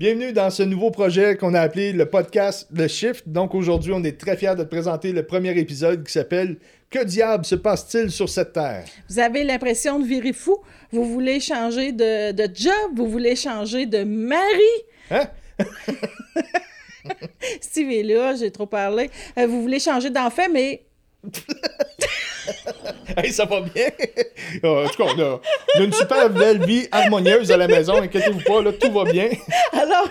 Bienvenue dans ce nouveau projet qu'on a appelé le podcast Le Shift. Donc aujourd'hui, on est très fiers de te présenter le premier épisode qui s'appelle Que diable se passe-t-il sur cette terre Vous avez l'impression de virer fou, vous voulez changer de, de job, vous voulez changer de mari? Hein? Steve est là, j'ai trop parlé. Euh, vous voulez changer d'enfant, mais Hey, ça va bien? Euh, en tout cas, on a, on a une super belle vie harmonieuse à la maison. Inquiétez-vous pas, là, tout va bien. alors,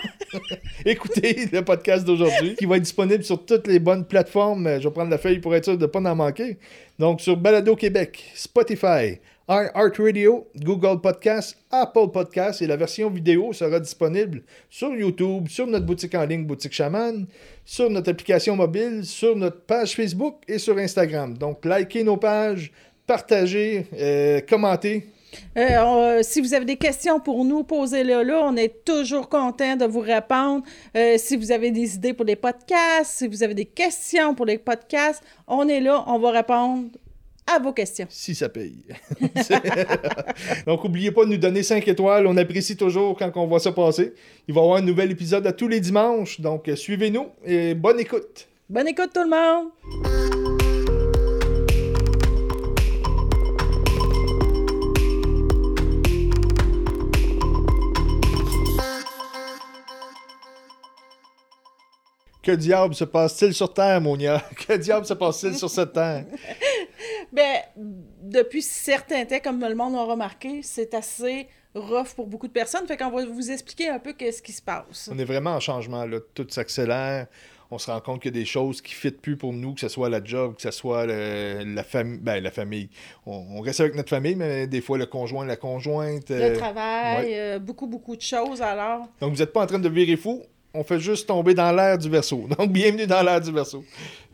Écoutez le podcast d'aujourd'hui qui va être disponible sur toutes les bonnes plateformes. Je vais prendre la feuille pour être sûr de ne pas en manquer. Donc, sur Balado Québec, Spotify, iHeartRadio, Google Podcasts, Apple Podcasts et la version vidéo sera disponible sur YouTube, sur notre boutique en ligne Boutique Chaman, sur notre application mobile, sur notre page Facebook et sur Instagram. Donc, likez nos pages, partagez, euh, commentez. euh, on- si vous avez des questions pour nous, posez-les là. On est toujours content de vous répondre. Euh, si vous avez des idées pour les podcasts, si vous avez des questions pour les podcasts, on est là, on va répondre à vos questions. si ça paye. Donc, n'oubliez pas de nous donner 5 étoiles. On apprécie toujours quand on voit ça passer. Il va y avoir un nouvel épisode à tous les dimanches. Donc, suivez-nous et bonne écoute. Bonne écoute tout le monde! Que diable se passe-t-il sur Terre, Monia? Que diable se passe-t-il sur cette Terre? Ben, depuis certains temps, comme le monde a remarqué, c'est assez rough pour beaucoup de personnes. Fait qu'on va vous expliquer un peu qu'est-ce qui se passe. On est vraiment en changement. Là. Tout s'accélère. On se rend compte qu'il y a des choses qui ne fitent plus pour nous, que ce soit la job, que ce soit le- la, famille. ben, la famille. On, on reste avec notre famille, mais des fois le conjoint, la conjointe. Le euh, travail, ouais. euh, beaucoup, beaucoup de choses. Alors, Donc, vous n'êtes pas en train de virer fou? On fait juste tomber dans l'air du verso. Donc, bienvenue dans l'air du verso.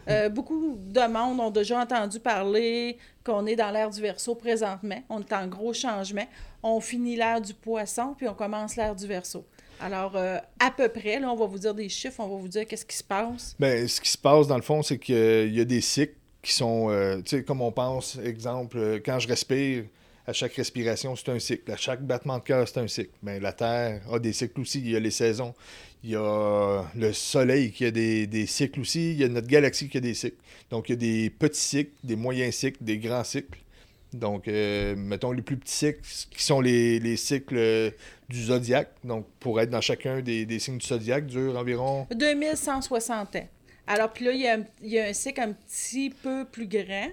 euh, beaucoup de monde ont déjà entendu parler qu'on est dans l'ère du verso présentement. On est en gros changement. On finit l'ère du poisson, puis on commence l'ère du verso. Alors, euh, à peu près, là, on va vous dire des chiffres, on va vous dire qu'est-ce qui se passe. Ben, ce qui se passe, dans le fond, c'est qu'il y a des cycles qui sont, euh, tu sais, comme on pense, exemple, euh, quand je respire, à chaque respiration, c'est un cycle. À chaque battement de cœur, c'est un cycle. Ben, la Terre a des cycles aussi. Il y a les saisons. Il y a le Soleil qui a des, des cycles aussi. Il y a notre galaxie qui a des cycles. Donc, il y a des petits cycles, des moyens cycles, des grands cycles. Donc, euh, mettons les plus petits cycles qui sont les, les cycles euh, du zodiaque. Donc, pour être dans chacun des, des signes du zodiaque, dure environ 2160 ans. Alors, puis là, il y, a un, il y a un cycle un petit peu plus grand,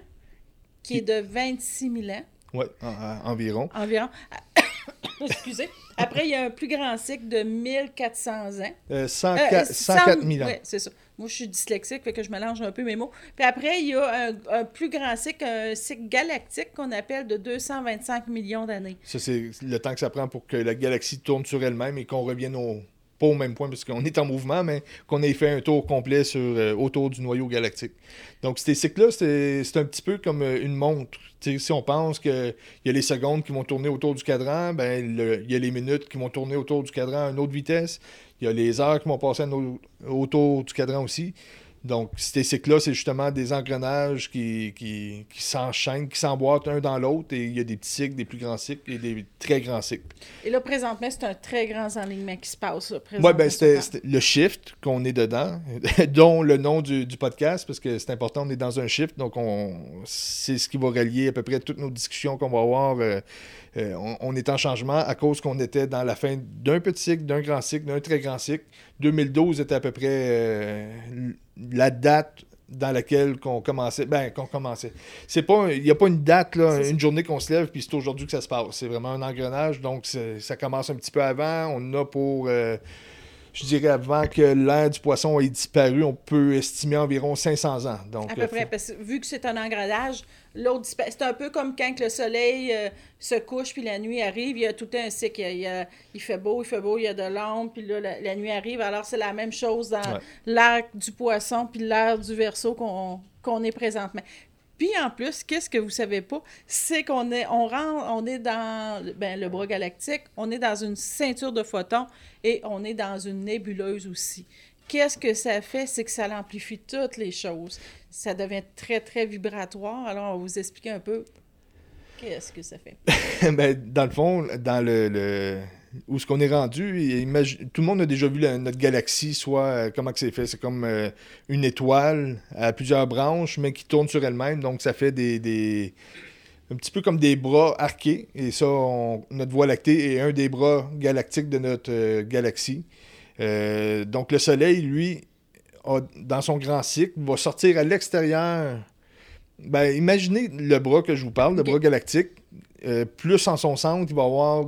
qui est de 26 000 ans en- environ. environ. Excusez. Après, il y a un plus grand cycle de 1400 ans. Euh, Euh, 104, 100 104 000 ans. Ouais, c'est ça. Moi, je suis dyslexique, fait que je mélange un peu mes mots. Puis après, il y a un, un plus grand cycle, un cycle galactique qu'on appelle de 225 millions d'années. Ça, c'est le temps que ça prend pour que la galaxie tourne sur elle-même et qu'on revienne au, pas au même point, parce qu'on est en mouvement, mais qu'on ait fait un tour complet sur, euh, autour du noyau galactique. Donc, ces cycles-là, c'est un petit peu comme euh, une montre. Si on pense qu'il y a les secondes qui vont tourner autour du cadran, ben, il y a les minutes qui vont tourner autour du cadran à une autre vitesse. Il y a les heures qui vont passer autour du cadran aussi. Donc, ces cycles-là, c'est justement des engrenages qui, qui, qui s'enchaînent, qui s'emboîtent un dans l'autre. Et il y a des petits cycles, des plus grands cycles et des très grands cycles. Et là, présentement, c'est un très grand enlignement qui se passe. Oui, sur c'était le shift qu'on est dedans, dont le nom du, du podcast, parce que c'est important, on est dans un shift, donc on c'est ce qui va relier à peu près toutes nos discussions qu'on va avoir. euh, euh, on, on est en changement à cause qu'on était dans la fin d'un petit cycle, d'un grand cycle, d'un très grand cycle. 2012 était à peu près euh, la date dans laquelle qu'on commençait. Ben, qu'on commençait. C'est pas, il n'y a pas une date, là, une journée qu'on se lève, puis c'est aujourd'hui que ça se passe. C'est vraiment un engrenage, donc ça commence un petit peu avant. On a pour. euh, je dirais avant que l'ère du poisson ait disparu, on peut estimer environ 500 ans. Donc, À peu euh, près, parce que vu que c'est un engrenage, l'autre C'est un peu comme quand le soleil euh, se couche puis la nuit arrive, il y a tout un cycle. Il, y a- il fait beau, il fait beau, il y a de l'ombre, puis là, la, la nuit arrive. Alors, c'est la même chose dans Ouais. l'ère du poisson puis l'ère du verso qu'on qu'on est présentement. Puis en plus, qu'est-ce que vous savez pas, c'est qu'on est, on rentre, on est dans ben, le bras galactique, on est dans une ceinture de photons et on est dans une nébuleuse aussi. Qu'est-ce que ça fait? C'est que ça amplifie toutes les choses. Ça devient très, très vibratoire. Alors, on va vous expliquer un peu qu'est-ce que ça fait. ben, dans le fond, dans le, le- où ce qu'on est rendu, tout le monde a déjà vu notre galaxie, soit euh, comment c'est fait. C'est comme euh, une étoile à plusieurs branches, mais qui tourne sur elle-même. Donc, ça fait des, un petit peu comme des bras arqués. Et ça, notre Voie lactée est un des bras galactiques de notre euh, galaxie. donc, le Soleil, lui, dans son grand cycle, va sortir à l'extérieur. Ben, imaginez le bras que je vous parle, le bras galactique. plus en son centre, il va avoir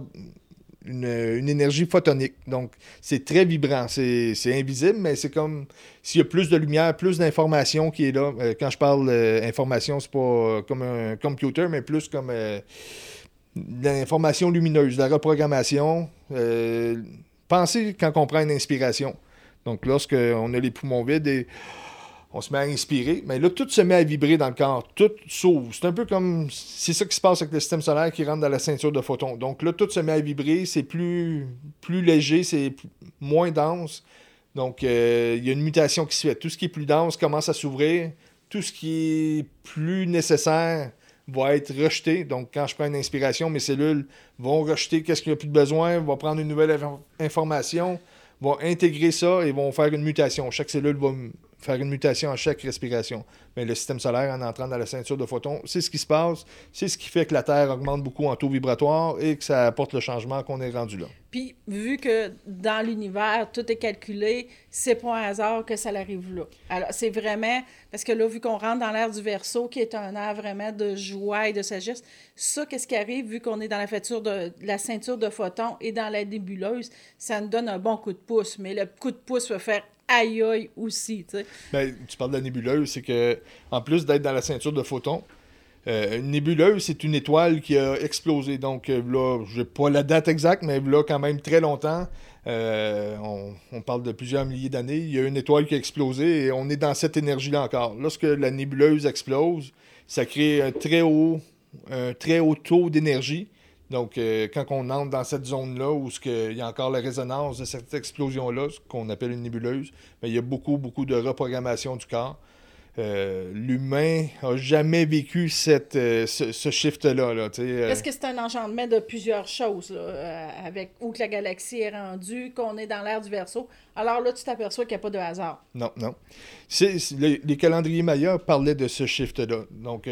une, énergie photonique. Donc, c'est très vibrant. C'est invisible, mais c'est comme s'il y a plus de lumière, plus d'information qui est là. Euh, quand je parle d'information, c'est pas comme un computer, mais plus comme euh, de l'information lumineuse, de la reprogrammation. Euh, pensez quand on prend une inspiration. Donc, lorsqu'on a les poumons vides et on se met à inspirer, mais là, tout se met à vibrer dans le corps, tout s'ouvre. C'est un peu comme, c'est ça qui se passe avec le système solaire qui rentre dans la ceinture de photons. Donc là, tout se met à vibrer, c'est plus, plus léger, c'est moins dense. Donc, euh, il y a une mutation qui se fait. Tout ce qui est plus dense commence à s'ouvrir. Tout ce qui est plus nécessaire va être rejeté. Donc, quand je prends une inspiration, mes cellules vont rejeter qu'est-ce qu'il n'y a plus de besoin, vont prendre une nouvelle information, vont intégrer ça et vont faire une mutation. Chaque cellule va faire une mutation à chaque respiration. Mais le système solaire, en entrant dans la ceinture de photons, c'est ce qui se passe. C'est ce qui fait que la Terre augmente beaucoup en taux vibratoire et que ça apporte le changement qu'on est rendu là. Puis, vu que dans l'univers, tout est calculé, c'est pas un hasard que ça arrive là. Alors, c'est vraiment... Parce que là, vu qu'on rentre dans l'ère du verso, qui est un air vraiment de joie et de sagesse, ça, qu'est-ce qui arrive, vu qu'on est dans la, de, la ceinture de photons et dans la nébuleuse, ça nous donne un bon coup de pouce. Mais le coup de pouce peut faire aïe aïe aussi. Tu. Ben, tu parles de la nébuleuse, c'est que en plus d'être dans la ceinture de photons, euh, une nébuleuse, c'est une étoile qui a explosé. Donc euh, là, je n'ai pas la date exacte, mais là, quand même très longtemps, euh, on, parle de plusieurs milliers d'années, il y a une étoile qui a explosé et on est dans cette énergie-là encore. Lorsque la nébuleuse explose, ça crée un très haut, un très haut taux d'énergie donc, euh, quand on entre dans cette zone-là où il y a encore la résonance de cette explosion-là, ce qu'on appelle une nébuleuse, mais il y a beaucoup, beaucoup de reprogrammation du corps. Euh, l'humain n'a jamais vécu cette, euh, ce, shift-là. Là, Est-ce que c'est un enchantement de plusieurs choses, avec où que la galaxie est rendue, qu'on est dans l'ère du verso? Alors là, tu t'aperçois qu'il n'y a pas de hasard. Non, non. les, calendriers mayas parlaient de ce shift-là. Donc,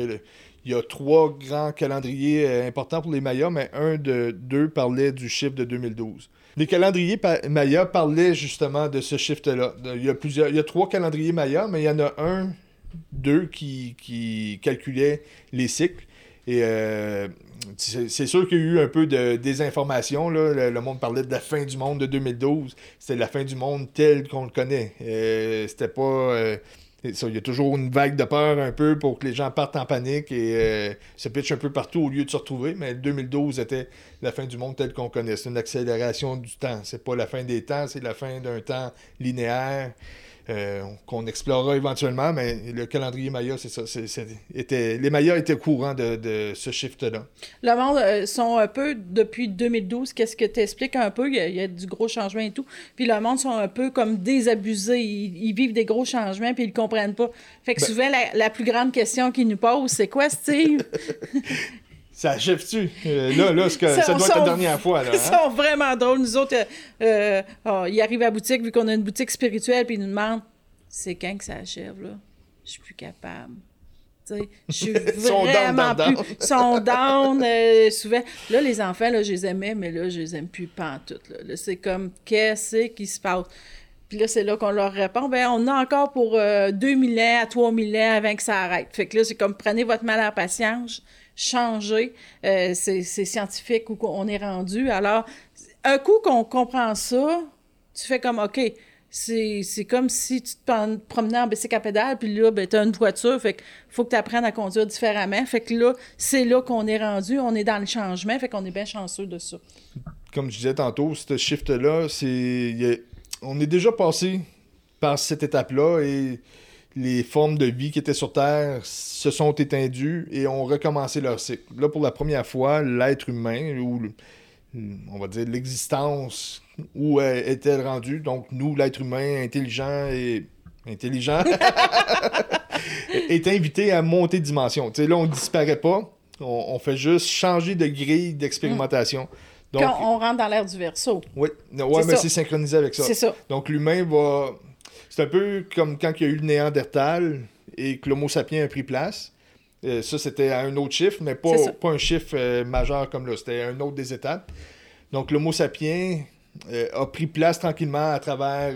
il y a trois grands calendriers euh, importants pour les Mayas, mais un de deux parlait du chiffre de 2012. Les calendriers Mayas parlaient justement de ce shift-là. Il y a plusieurs, il y a trois calendriers Mayas, mais il y en a un, deux qui, qui calculaient les cycles. Et euh, c'est sûr qu'il y a eu un peu de désinformation. Là. Le, monde parlait de la fin du monde de 2012. C'était la fin du monde tel qu'on le connaît. Euh, C'était pas il y a toujours une vague de peur un peu pour que les gens partent en panique et euh, se pitchent un peu partout au lieu de se retrouver. Mais 2012 était la fin du monde tel qu'on connaît. C'est une accélération du temps. C'est pas la fin des temps, c'est la fin d'un temps linéaire. Euh, qu'on explorera éventuellement, mais le calendrier Maya, c'est ça. était, les Mayas étaient au courant de, ce shift-là. Le monde euh, sont un peu, depuis 2012, qu'est-ce que tu expliques un peu? Il y, a, du gros changement et tout. Puis le monde sont un peu comme désabusés. Ils, vivent des gros changements puis ils ne comprennent pas. Fait que ben souvent, la, plus grande question qu'ils nous posent, c'est quoi, Steve? Ça achève-tu? Euh, là, là, que, ça, doit être la dernière fois. Là, Ils hein? sont vraiment drôles. Nous autres, euh, euh, oh, ils arrivent à la boutique, vu qu'on a une boutique spirituelle, puis ils nous demandent c'est quand que ça achève, là? Je suis plus capable. je suis vraiment plus. Ils sont down souvent. Là, les enfants, là, je les aimais, mais là, je les aime plus pantoute. Là, là c'est comme, qu'est-ce qui se passe? Puis là, c'est là qu'on leur répond, ben on a encore pour 2000 ans à 3000 ans avant que ça arrête. Fait que là, c'est comme, prenez votre mal à patience changer. Euh, c'est scientifique où on est rendu. Alors, un coup qu'on comprend ça, tu fais comme, OK, c'est comme si tu te promenais en bicycle à pédale, puis là, ben, tu as une voiture, fait faut que tu apprennes à conduire différemment. Fait que là, c'est là qu'on est rendu, on est dans le changement, fait qu'on est bien chanceux de ça. Comme je disais tantôt, ce shift-là, c'est... On est déjà passé par cette étape-là et les formes de vie qui étaient sur Terre se sont éteindues et ont recommencé leur cycle. Là, pour la première fois, l'être humain, ou on va dire l'existence, où est-elle rendue? Donc, nous, l'être humain intelligent et intelligent, est invité à monter de dimension. là, on ne disparaît pas, on, fait juste changer de grille d'expérimentation. Donc, Quand on rentre dans l'air du verso. Oui, ouais, mais c'est synchronisé avec ça. C'est ça. Donc l'humain va. C'est un peu comme quand il y a eu le Néandertal et que l'Homo sapiens a pris place. Euh, ça, c'était à un autre chiffre, mais pas, un chiffre euh, majeur comme là. C'était un autre des étapes. Donc l'Homo sapiens euh, a pris place tranquillement à travers.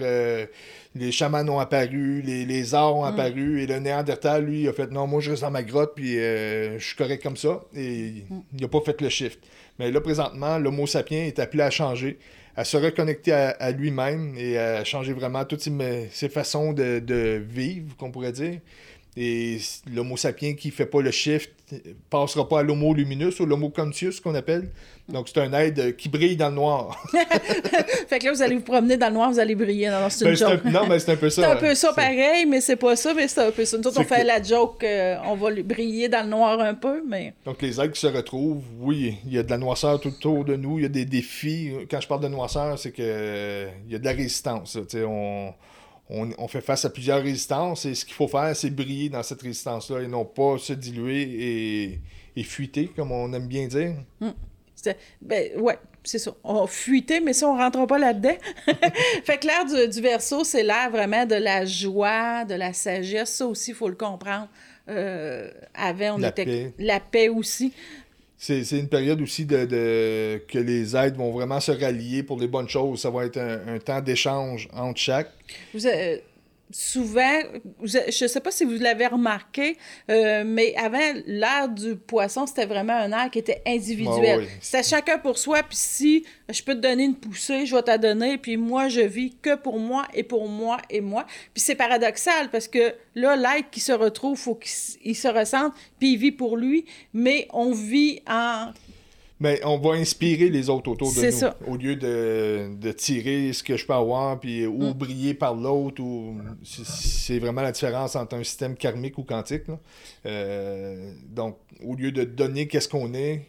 les chamans ont apparu, les, les arts Mm. ont apparu, et le Néandertal, lui, a fait non, moi je reste dans ma grotte, puis je suis correct comme ça. Et Mm. il n'a pas fait le shift. Mais là, présentement, l'Homo sapiens est appelé à changer, à se reconnecter à, lui-même et à changer vraiment toutes ses, façons de, de vivre, qu'on pourrait dire. Et l'Homo sapiens qui fait pas le shift passera pas à l'Homo luminus ou l'Homo conscious qu'on appelle. Donc c'est un aide qui brille dans le noir. Fait que là, vous allez vous promener dans le noir, vous allez briller. Non, non, c'est une Ben, c'est joke. un- non, mais c'est un peu ça. C'est un peu ça pareil, mais c'est pas ça, mais c'est un peu ça. Nous autres, on fait que- la joke, euh, on va briller dans le noir un peu, mais Donc les êtres qui se retrouvent, oui, il y a de la noirceur tout autour de nous, il y a des défis. Quand je parle de noirceur, c'est que euh, il y a de la résistance. Tu sais, On, on, on fait face à plusieurs résistances et ce qu'il faut faire, c'est briller dans cette résistance-là et non pas se diluer et, et fuiter, comme on aime bien dire. c'est- ben ouais, c'est ça. On fuiter, mais ça, on rentrera pas là-dedans. fait que l'air du, du verso, c'est l'air vraiment de la joie, de la sagesse. Ça aussi, il faut le comprendre. Euh, avant, on La était... paix. La paix aussi. C'est c'est une période aussi de, de- que les êtres vont vraiment se rallier pour les bonnes choses. Ça va être un, un temps d'échange entre chaque. Vous, euh, souvent, je ne sais pas si vous l'avez remarqué, euh, mais avant, l'ère du poisson, c'était vraiment un air qui était individuel. Ah oui. C'était chacun pour soi, puis si je peux te donner une poussée, je vais te la donner, puis moi, je vis que pour moi et pour moi et moi. Puis c'est paradoxal, parce que là, l'être qui se retrouve, faut qu'il se ressente, puis il vit pour lui, mais on vit en... Mais on va inspirer les autres autour de C'est nous. ça. Au lieu de, de tirer ce que je peux avoir, puis, ou Mm. briller par l'autre. ou c'est- vraiment la différence entre un système karmique ou quantique. là. Euh, donc, au lieu de donner qu'est-ce qu'on est,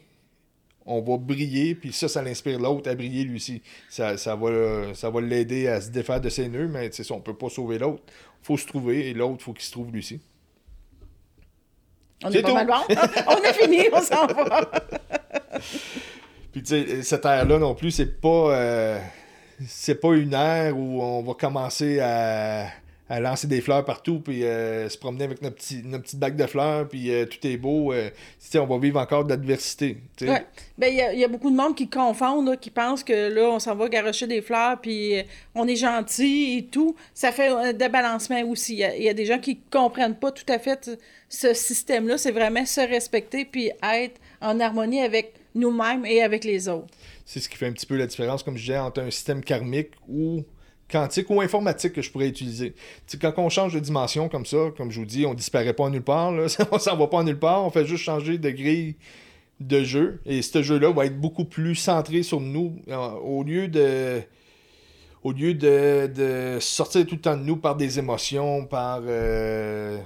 on va briller, puis ça, ça l'inspire l'autre à briller lui aussi. Ça, ça va, ça va l'aider à se défaire de ses nœuds, mais ça, on peut pas sauver l'autre. faut se trouver, et l'autre, faut qu'il se trouve lui aussi. On C'est est pas tout. mal on a fini, on s'en va. Puis tu sais, cette ère-là non plus, c'est pas euh, c'est pas une ère où on va commencer à, à lancer des fleurs partout puis euh, se promener avec notre, petit, notre petite bague de fleurs puis euh, tout est beau. euh, on va vivre encore tu sais. Ouais. Ben, il y, a- il y a beaucoup de monde qui confondent, là, qui pensent que là, on s'en va garocher des fleurs, puis euh, on est gentil et tout. Ça fait un débalancement aussi. Il y, a- il y a des gens qui comprennent pas tout à fait ce système-là. C'est vraiment se respecter, puis être en harmonie avec nous-mêmes et avec les autres. C'est ce qui fait un petit peu la différence, comme je disais, entre un système karmique ou quantique ou informatique que je pourrais utiliser. Quand on change de dimension comme ça, comme je vous dis, on disparaît pas nulle part, là. on s'en va pas nulle part, on fait juste changer de grille de jeu. Et ce jeu-là va être beaucoup plus centré sur nous. Euh, au lieu de. Au lieu de, sortir tout le temps de nous par des émotions, par euh,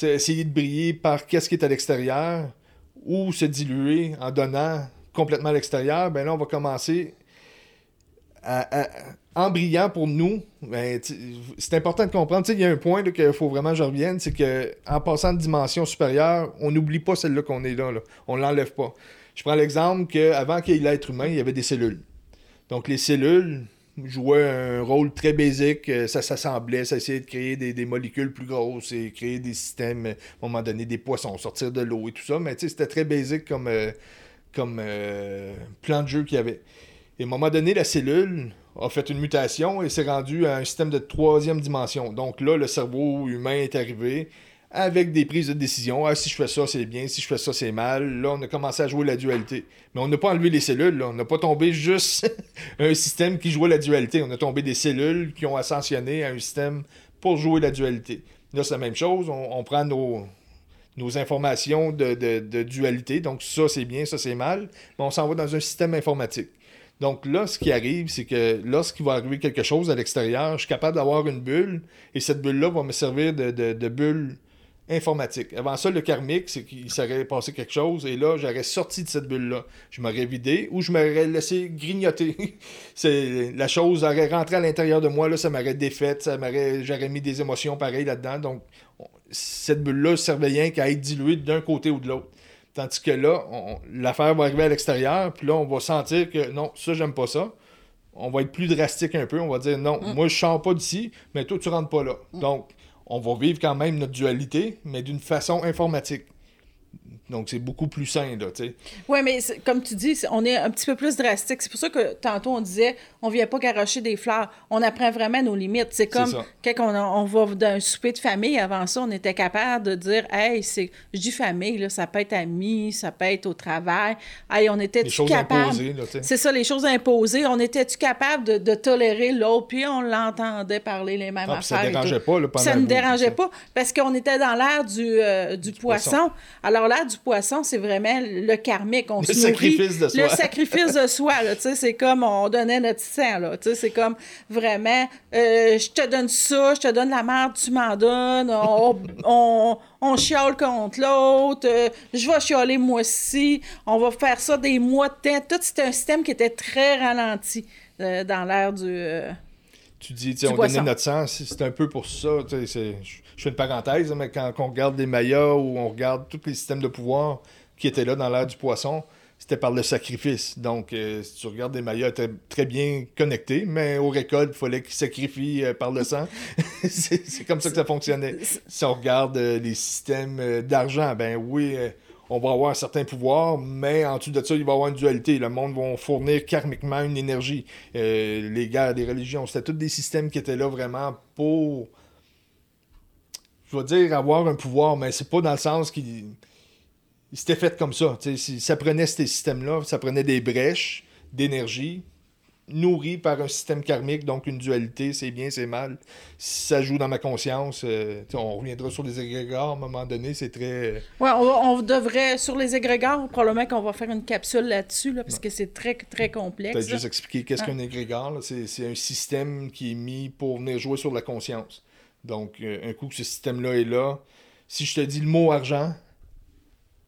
essayer de briller par qu'est-ce qui est à l'extérieur, ou se diluer en donnant complètement à l'extérieur, ben là, on va commencer à- en brillant pour nous. Ben, c'est important de comprendre. Il y a un point qu'il faut vraiment que je revienne, c'est que en passant de dimension supérieure, on n'oublie pas celle-là qu'on est là. On l'enlève pas. Je prends l'exemple qu'avant qu'il y ait l'être humain, il y avait des cellules. Donc les cellules jouaient un rôle très basique. euh, Ça s'assemblait, ça essayait de créer des, molécules plus grosses et créer des systèmes, euh, à un moment donné, des poissons, sortir de l'eau et tout ça. Mais c'était très basique comme, euh, comme plan de jeu qu'il y avait. Et à un moment donné, la cellule a fait une mutation et s'est rendue à un système de troisième dimension. Donc là, le cerveau humain est arrivé avec des prises de décision. Ah, si je fais ça, c'est bien. Si je fais ça, c'est mal. Là, on a commencé à jouer la dualité. Mais on n'a pas enlevé les cellules. On n'a pas tombé juste un système qui jouait la dualité. On a tombé des cellules qui ont ascensionné à un système pour jouer la dualité. Là, c'est la même chose. On, prend nos, informations de dualité. Donc, ça, c'est bien, ça, c'est mal. Mais on s'en va dans un système informatique. Donc là, ce qui arrive, c'est que lorsqu'il va arriver quelque chose à l'extérieur, je suis capable d'avoir une bulle, et cette bulle-là va me servir de, bulle informatique. Avant ça, le karmique, c'est qu'il s'aurait passé quelque chose, et là, j'aurais sorti de cette bulle-là. Je m'aurais vidé, ou je m'aurais laissé grignoter. La chose aurait rentré à l'intérieur de moi, là, ça m'aurait défaite, ça m'aurait, j'aurais mis des émotions pareilles là-dedans. Donc, on- cette bulle-là servait rien qu'à être diluée d'un côté ou de l'autre. Tandis que là, l'affaire va arriver à l'extérieur, puis là, on va sentir que non, ça, j'aime pas ça. On va être plus drastique un peu. On va dire non, mm. moi, je sors pas d'ici, mais toi, tu rentres pas là. Mm. Donc, on va vivre quand même notre dualité, mais d'une façon informatique. Donc, c'est beaucoup plus sain, là, tu sais. Oui, mais comme tu dis, on est un petit peu plus drastique. C'est pour ça que tantôt, on disait, on vient pas garocher des fleurs. On apprend vraiment nos limites. C'est comme quand on, on va d'un souper de famille, avant ça, on était capable de dire, hey, c'est, je dis famille, là, ça peut être amis, ça peut être au travail. Hey, on était-tu capable... C'est ça, les choses imposées. On était-tu capable de, tolérer l'autre, puis on l'entendait parler les mêmes ah, affaires. Ça ne dérangeait pas, là, pendant Ça ne dérangeait pas, parce qu'on était dans l'air du, euh, du, poisson. Alors, l'air du poisson, c'est vraiment le karmique. On le sacrifice de soi. Le sacrifice de soi, c'est comme on donnait notre sang, là. C'est comme vraiment, euh, je te donne ça, je te donne la merde, tu m'en donnes, on, on, chiale contre l'autre, euh, je vais chialer moi aussi, on va faire ça des mois de temps. Tout, c'était un système qui était très ralenti euh, dans l'ère du tu dis, on donnait notre sang, c'est un peu pour ça. Je fais une parenthèse, mais quand on regarde les Mayas ou on regarde tous les systèmes de pouvoir qui étaient là dans l'ère du poisson, c'était par le sacrifice. Donc, euh, si tu regardes les Mayas, étaient très bien connectés, mais aux récoltes, il fallait qu'ils sacrifient euh, par le sang. c'est comme ça que ça fonctionnait. Si on regarde euh, les systèmes d'argent, ben oui on va avoir un certain pouvoir, mais en dessous de ça, il va y avoir une dualité. Le monde va fournir karmiquement une énergie. Les guerres, les religions, c'était tous des systèmes qui étaient là vraiment pour, je vais dire, avoir un pouvoir, mais c'est pas dans le sens qu'il c'était fait comme ça. ça prenait ces systèmes-là, ça prenait des brèches d'énergie, nourri par un système karmique, donc une dualité, c'est bien, c'est mal. Si ça joue dans ma conscience, euh, on reviendra sur les égrégores à un moment donné, c'est très... Euh, ouais, on, devrait, sur les égrégores, probablement qu'on va faire une capsule là-dessus, là, parce que c'est très, très complexe. Peut-être juste expliquer qu'est-ce qu'un égrégore. C'est un système qui est mis pour venir jouer sur la conscience. Donc, euh, un coup que ce système-là est là, si je te dis le mot argent,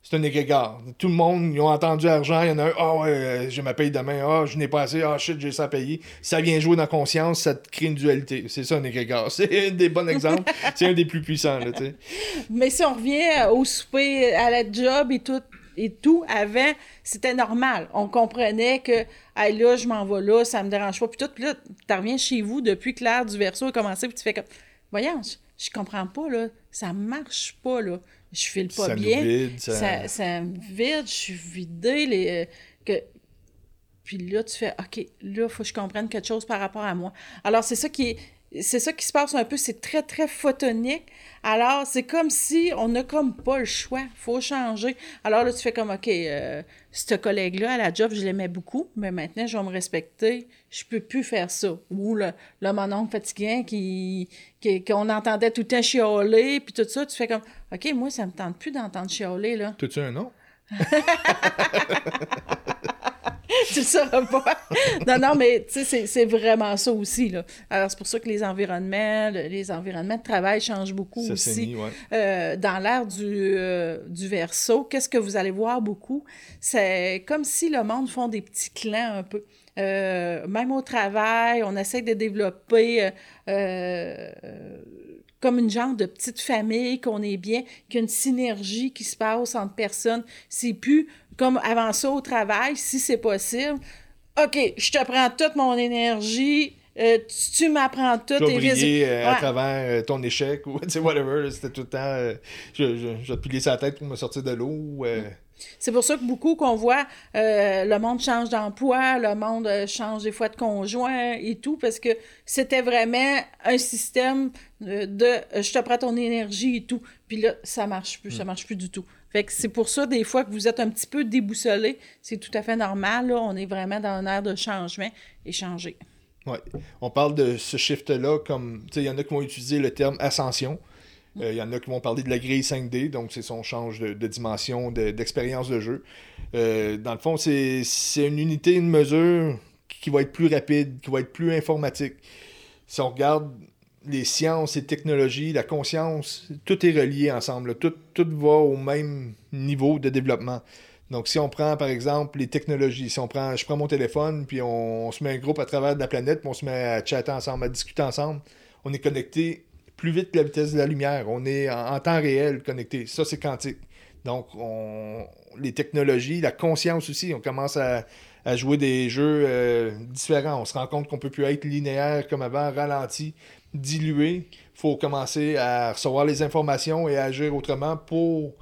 c'est un égrégore. Tout le monde, ils ont entendu argent. Il y en a un, ah ouais, euh, je me paye demain. Ah, je n'ai pas assez. Ah shit, j'ai ça à payer. Ça vient jouer dans la conscience, ça te crée une dualité. C'est ça un égrégore. C'est un des bons exemples. c'est un des plus puissants, tu sais. Mais si on revient au souper, à la job et tout, et tout avant, c'était normal. On comprenait que, hey, là, je m'en vais là, ça me dérange pas. Puis tout, puis là, tu reviens chez vous depuis que l'ère du verso a commencé, puis tu fais comme, voyons, je, je comprends pas, là, ça marche pas, là je file pas ça bien. vide, ça... Ça, me vide, je suis vidée. Les, euh, que... Puis là, tu fais, OK, là, il faut que je comprenne quelque chose par rapport à moi. Alors, c'est ça qui est c'est ça qui se passe un peu, c'est très, très photonique. Alors, c'est comme si on n'a comme pas le choix, faut changer. Alors là, tu fais comme, OK, euh, ce collègue-là, à la job, je l'aimais beaucoup, mais maintenant, je vais me respecter, je peux plus faire ça. Ou le, le mon oncle fatiguant qui, qu'on entendait tout le temps chialer, puis tout ça, tu fais comme, OK, moi, ça me tente plus d'entendre chialer, là. T'as-tu un nom? tu le sauras pas. non, non, mais tu sais, c'est vraiment ça aussi. Là. Alors, c'est pour ça que les environnements, les environnements de travail changent beaucoup aussi. Euh, dans l'ère du, euh, du verso, qu'est-ce que vous allez voir beaucoup? C'est comme si le monde font des petits clans un peu. Euh, même au travail, on essaie de développer comme une genre de petite famille, qu'on est bien, qu'il y a une synergie qui se passe entre personnes. C'est plus comme avant ça au travail, si c'est possible. OK, je te prends toute mon énergie, euh, tu, m'apprends tout. Tu briller euh, à travers euh, ton échec ou whatever. C'était tout le temps. je, je, je, te sa tête pour me sortir de l'eau. C'est pour ça que beaucoup qu'on voit, euh, le monde change d'emploi, le monde euh, change des fois de conjoint et tout, parce que c'était vraiment un système euh, de je te prends ton énergie et tout. Puis là, ça marche plus, ça mm. marche plus du tout. Fait que c'est pour ça, des fois, que vous êtes un petit peu déboussolé. C'est tout à fait normal. Là. On est vraiment dans un air de changement et changer. Oui. On parle de ce shift-là comme. Il y en a qui vont utiliser le terme ascension. Il euh, y en a qui vont parler de la grille 5D, donc c'est son change de, dimension, d'expérience de, jeu. Euh, dans le fond, c'est une unité, une mesure qui va être plus rapide, qui va être plus informatique. Si on regarde les sciences et technologies, la conscience, tout est relié ensemble. Tout, tout va au même niveau de développement. Donc, si on prend, par exemple, les technologies, si on prend, je prends mon téléphone, puis on, se met un groupe à travers la planète, puis on se met à chatter ensemble, à discuter ensemble, on est connecté plus vite que la vitesse de la lumière. On est en, temps réel connecté. Ça, c'est quantique. Donc, on, les technologies, la conscience aussi, on commence à, jouer des jeux euh, différents. On se rend compte qu'on peut plus être linéaire comme avant, ralenti, dilué. Il faut commencer à recevoir les informations et à agir autrement pour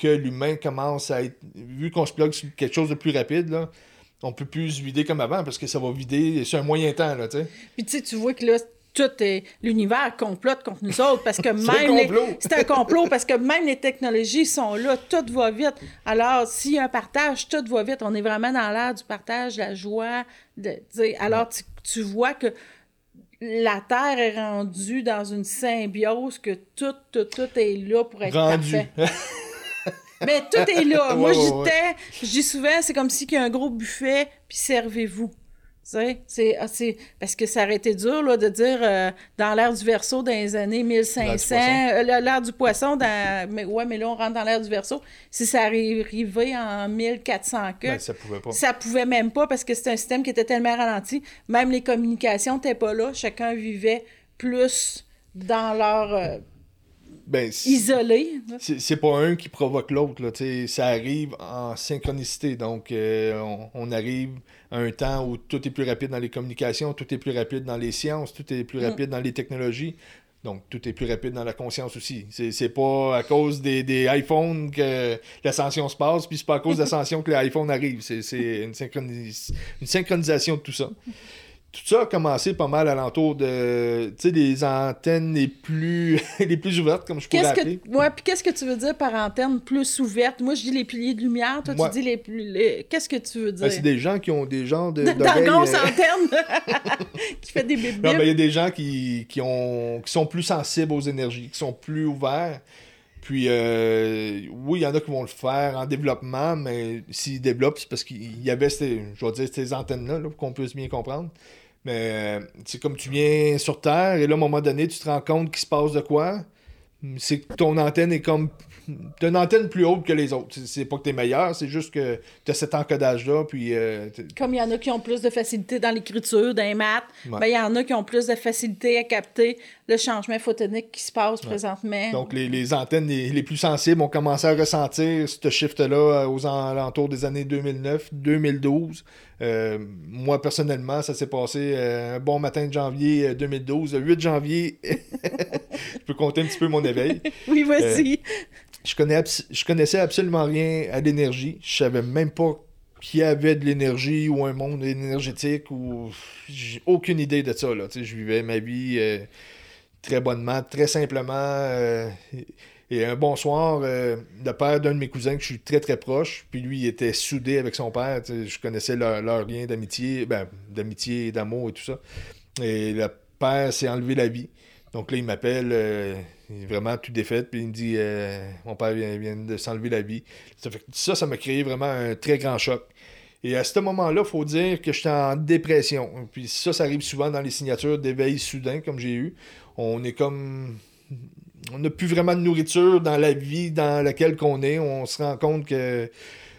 que l'humain commence à être. Vu qu'on se plug sur quelque chose de plus rapide, là, on peut plus se vider comme avant parce que ça va vider sur un moyen temps. Là, sais. Puis tu sais, tu vois que là, tout est l'univers complote contre nous autres parce que même c'est un complot parce que même les technologies sont là tout va vite alors s'il y a un partage tout va vite on est vraiment dans l'ère du partage la joie de alors tu, vois que la terre est rendue dans une symbiose que tout tout tout est là pour être parfait. Mais tout est là. Moi je dis souvent c'est comme si il y a un gros buffet puis servez-vous c'est ah, parce que ça aurait été dur là, de dire euh, dans l'ère du verso dans les années 1500, l'ère du poisson, euh, dans, mais, ouais, mais là on rentre dans l'ère du verso. Si ça arrivait en 1400 que, ben, ça pouvait pas. Ça pouvait même pas parce que c'était un système qui était tellement ralenti. Même les communications n'étaient pas là. Chacun vivait plus dans leur. Euh, ben, isolé. C'est pas un qui provoque l'autre. Ça arrive en synchronicité. Donc, on, on, arrive un temps où tout est plus rapide dans les communications, tout est plus rapide dans les sciences, tout est plus mm. rapide dans les technologies. Donc, tout est plus rapide dans la conscience aussi. C'est pas à cause des, des iPhones que l'ascension se passe, puis c'est pas à cause de l'ascension que l'iPhone arrive. C'est une, une synchronisation de tout ça tout ça a commencé pas mal alentour de des antennes les plus les plus ouvertes comme je pourrais appeler. Que, ouais, puis qu'est-ce que tu veux dire par antenne plus ouverte? Moi je dis les piliers de lumière, toi tu dis les plus qu'est-ce que tu veux ben, dire? C'est des gens qui ont des gens de euh... antenne qui fait des bébés. Non, mais il y a des gens qui, qui ont qui sont plus sensibles aux énergies, qui sont plus ouverts. Puis, euh, oui, il y en a qui vont le faire en développement, mais s'ils développent, c'est parce qu'il y avait ces, je vais dire, ces antennes-là, pour qu'on puisse bien comprendre. Mais c'est comme tu viens sur Terre et là, à un moment donné, tu te rends compte qu'il se passe de quoi. C'est que ton antenne est comme T'as une antenne plus haute que les autres. C'est pas que t'es meilleur, c'est juste que t'as cet encodage-là. Puis, euh, Comme il y en a qui ont plus de facilité dans l'écriture, dans les maths, ben, il y en a qui ont plus de facilité à capter le changement photonique qui se passe présentement. Donc, les, les antennes les, plus sensibles ont commencé à ressentir ce shift-là euh, aux alentours des années 2009, 2012. Euh, moi, personnellement, ça s'est passé un bon matin de janvier 2012. Le 8 janvier, je peux compter un petit peu mon éveil. oui, voici. Je, connais je connaissais absolument rien à l'énergie. Je savais même pas qu'il y avait de l'énergie ou un monde énergétique ou j'ai aucune idée de ça là. je vivais ma vie euh, très bonnement, très simplement. Euh, et un bon soir, euh, le père d'un de mes cousins que je suis très très proche, puis lui il était soudé avec son père. Je connaissais leur, leur lien d'amitié, ben, d'amitié d'amour et tout ça. Et le père s'est enlevé la vie. Donc là, il m'appelle, il est vraiment tout défait, puis il me dit euh, Mon père vient, de s'enlever la vie. Ça, fait, ça, ça m'a créé vraiment un très grand choc. Et à ce moment-là, il faut dire que j'étais en dépression. Puis ça, ça arrive souvent dans les signatures d'éveil soudain, comme j'ai eu. On est comme. On n'a plus vraiment de nourriture dans la vie dans laquelle qu'on est. On se rend compte que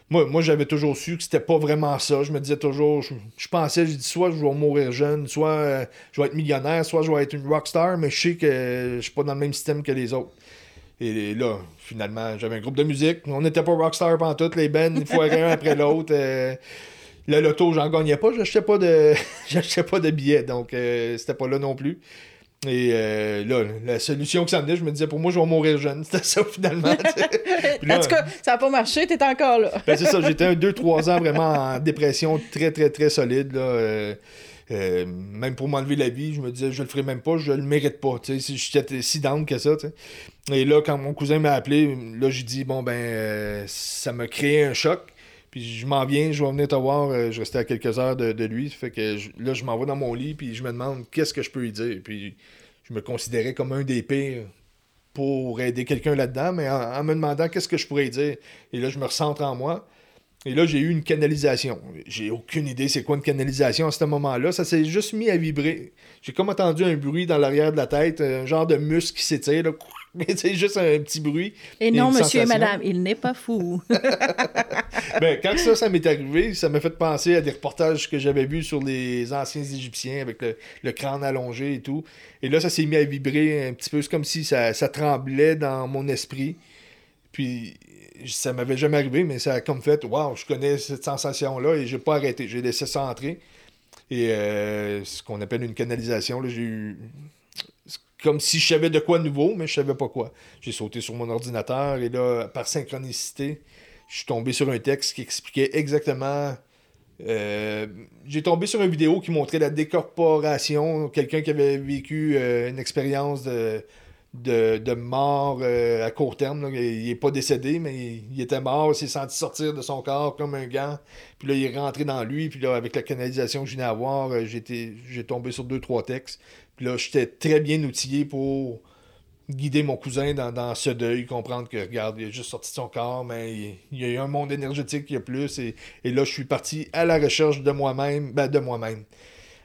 moi, j'avais toujours su que c'était pas vraiment ça. Je me disais toujours, je, pensais, je dis soit je vais mourir jeune, soit euh, je vais être millionnaire, soit je vais être une rockstar, mais je sais que je suis pas dans le même système que les autres. Et là, finalement, j'avais un groupe de musique. On n'était pas rockstar pendant toutes les bands, il fois un après l'autre. Euh, le loto, j'en gagnais pas, j'achetais pas de j'achetais pas de billets, donc euh, c'était pas là non plus. Et euh, là, la solution que ça me dit, je me disais, pour moi, je vais mourir jeune. C'était ça, finalement. en tout cas, ça n'a pas marché, tu encore là. ben, c'est ça, j'étais un 2-3 ans vraiment en dépression très, très, très solide. Là, euh, euh, même pour m'enlever la vie, je me disais, je le ferai même pas, je le mérite pas. Si j'étais si down que ça. Et là, quand mon cousin m'a appelé, là, j'ai dit, bon, ben, ça m'a créé un choc. Puis je m'en viens, je vais venir te voir. je restais à quelques heures de, lui. Fait que là, je m'en vais dans mon lit, puis je me demande qu'est-ce que je peux lui dire. Puis je me considérais comme un des pires pour aider quelqu'un là-dedans, mais en, me demandant qu'est-ce que je pourrais dire. Et là, je me recentre en moi. Et là, j'ai eu une canalisation. J'ai aucune idée c'est quoi une canalisation à ce moment-là. Ça s'est juste mis à vibrer. J'ai comme entendu un bruit dans l'arrière de la tête, un genre de muscle qui s'étire. Mais c'est juste un petit bruit. Et, non, monsieur et madame, il n'est pas fou. ben, quand ça, ça m'est arrivé, ça m'a fait penser à des reportages que j'avais vus sur les anciens Égyptiens avec le, crâne allongé et tout. Et là, ça s'est mis à vibrer un petit peu. C'est comme si ça, ça tremblait dans mon esprit. Puis ça m'avait jamais arrivé, mais ça a comme fait, waouh, je connais cette sensation-là et j'ai pas arrêté. J'ai laissé ça entrer. Et euh, ce qu'on appelle une canalisation, j'ai eu. Comme si je savais de quoi nouveau, mais je savais pas quoi. J'ai sauté sur mon ordinateur et là, par synchronicité, je suis tombé sur un texte qui expliquait exactement. Euh, j'ai tombé sur une vidéo qui montrait la décorporation, quelqu'un qui avait vécu euh, une expérience de, de, mort euh, à court terme. Il n'est pas décédé, mais il, était mort, il s'est senti sortir de son corps comme un gant. Puis là, il est rentré dans lui. Puis là, avec la canalisation que je venais avoir, j'ai tombé sur deux, trois textes. Puis là, j'étais très bien outillé pour guider mon cousin dans, ce deuil, comprendre que, regarde, il est juste sorti de son corps, mais il, y a eu un monde énergétique qui a plus. Et, là, je suis parti à la recherche de moi-même, ben de moi-même.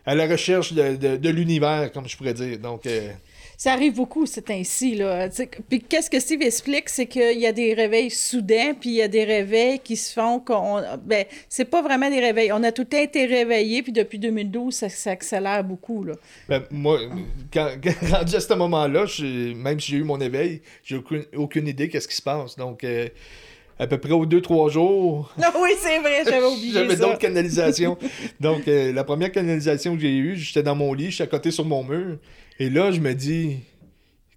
À la recherche de, l'univers, comme je pourrais dire. Donc, euh, ça arrive beaucoup, c'est ainsi. Là. Puis qu'est-ce que Steve explique, c'est qu'il y a des réveils soudains, puis il y a des réveils qui se font qu'on. Ben, c'est pas vraiment des réveils. On a tout été réveillés, puis depuis 2012, ça, ça accélère beaucoup. Là. Ben, moi, quand, rendu à ce moment-là, même si j'ai eu mon éveil, j'ai aucune, aucune idée qu'est-ce qui se passe. Donc. Euh, à peu près aux deux, trois jours. Non, oui, c'est vrai, j'avais oublié J'avais d'autres canalisations. Donc, euh, la première canalisation que j'ai eue, j'étais dans mon lit, j'étais à côté sur mon mur. Et là, je me dis,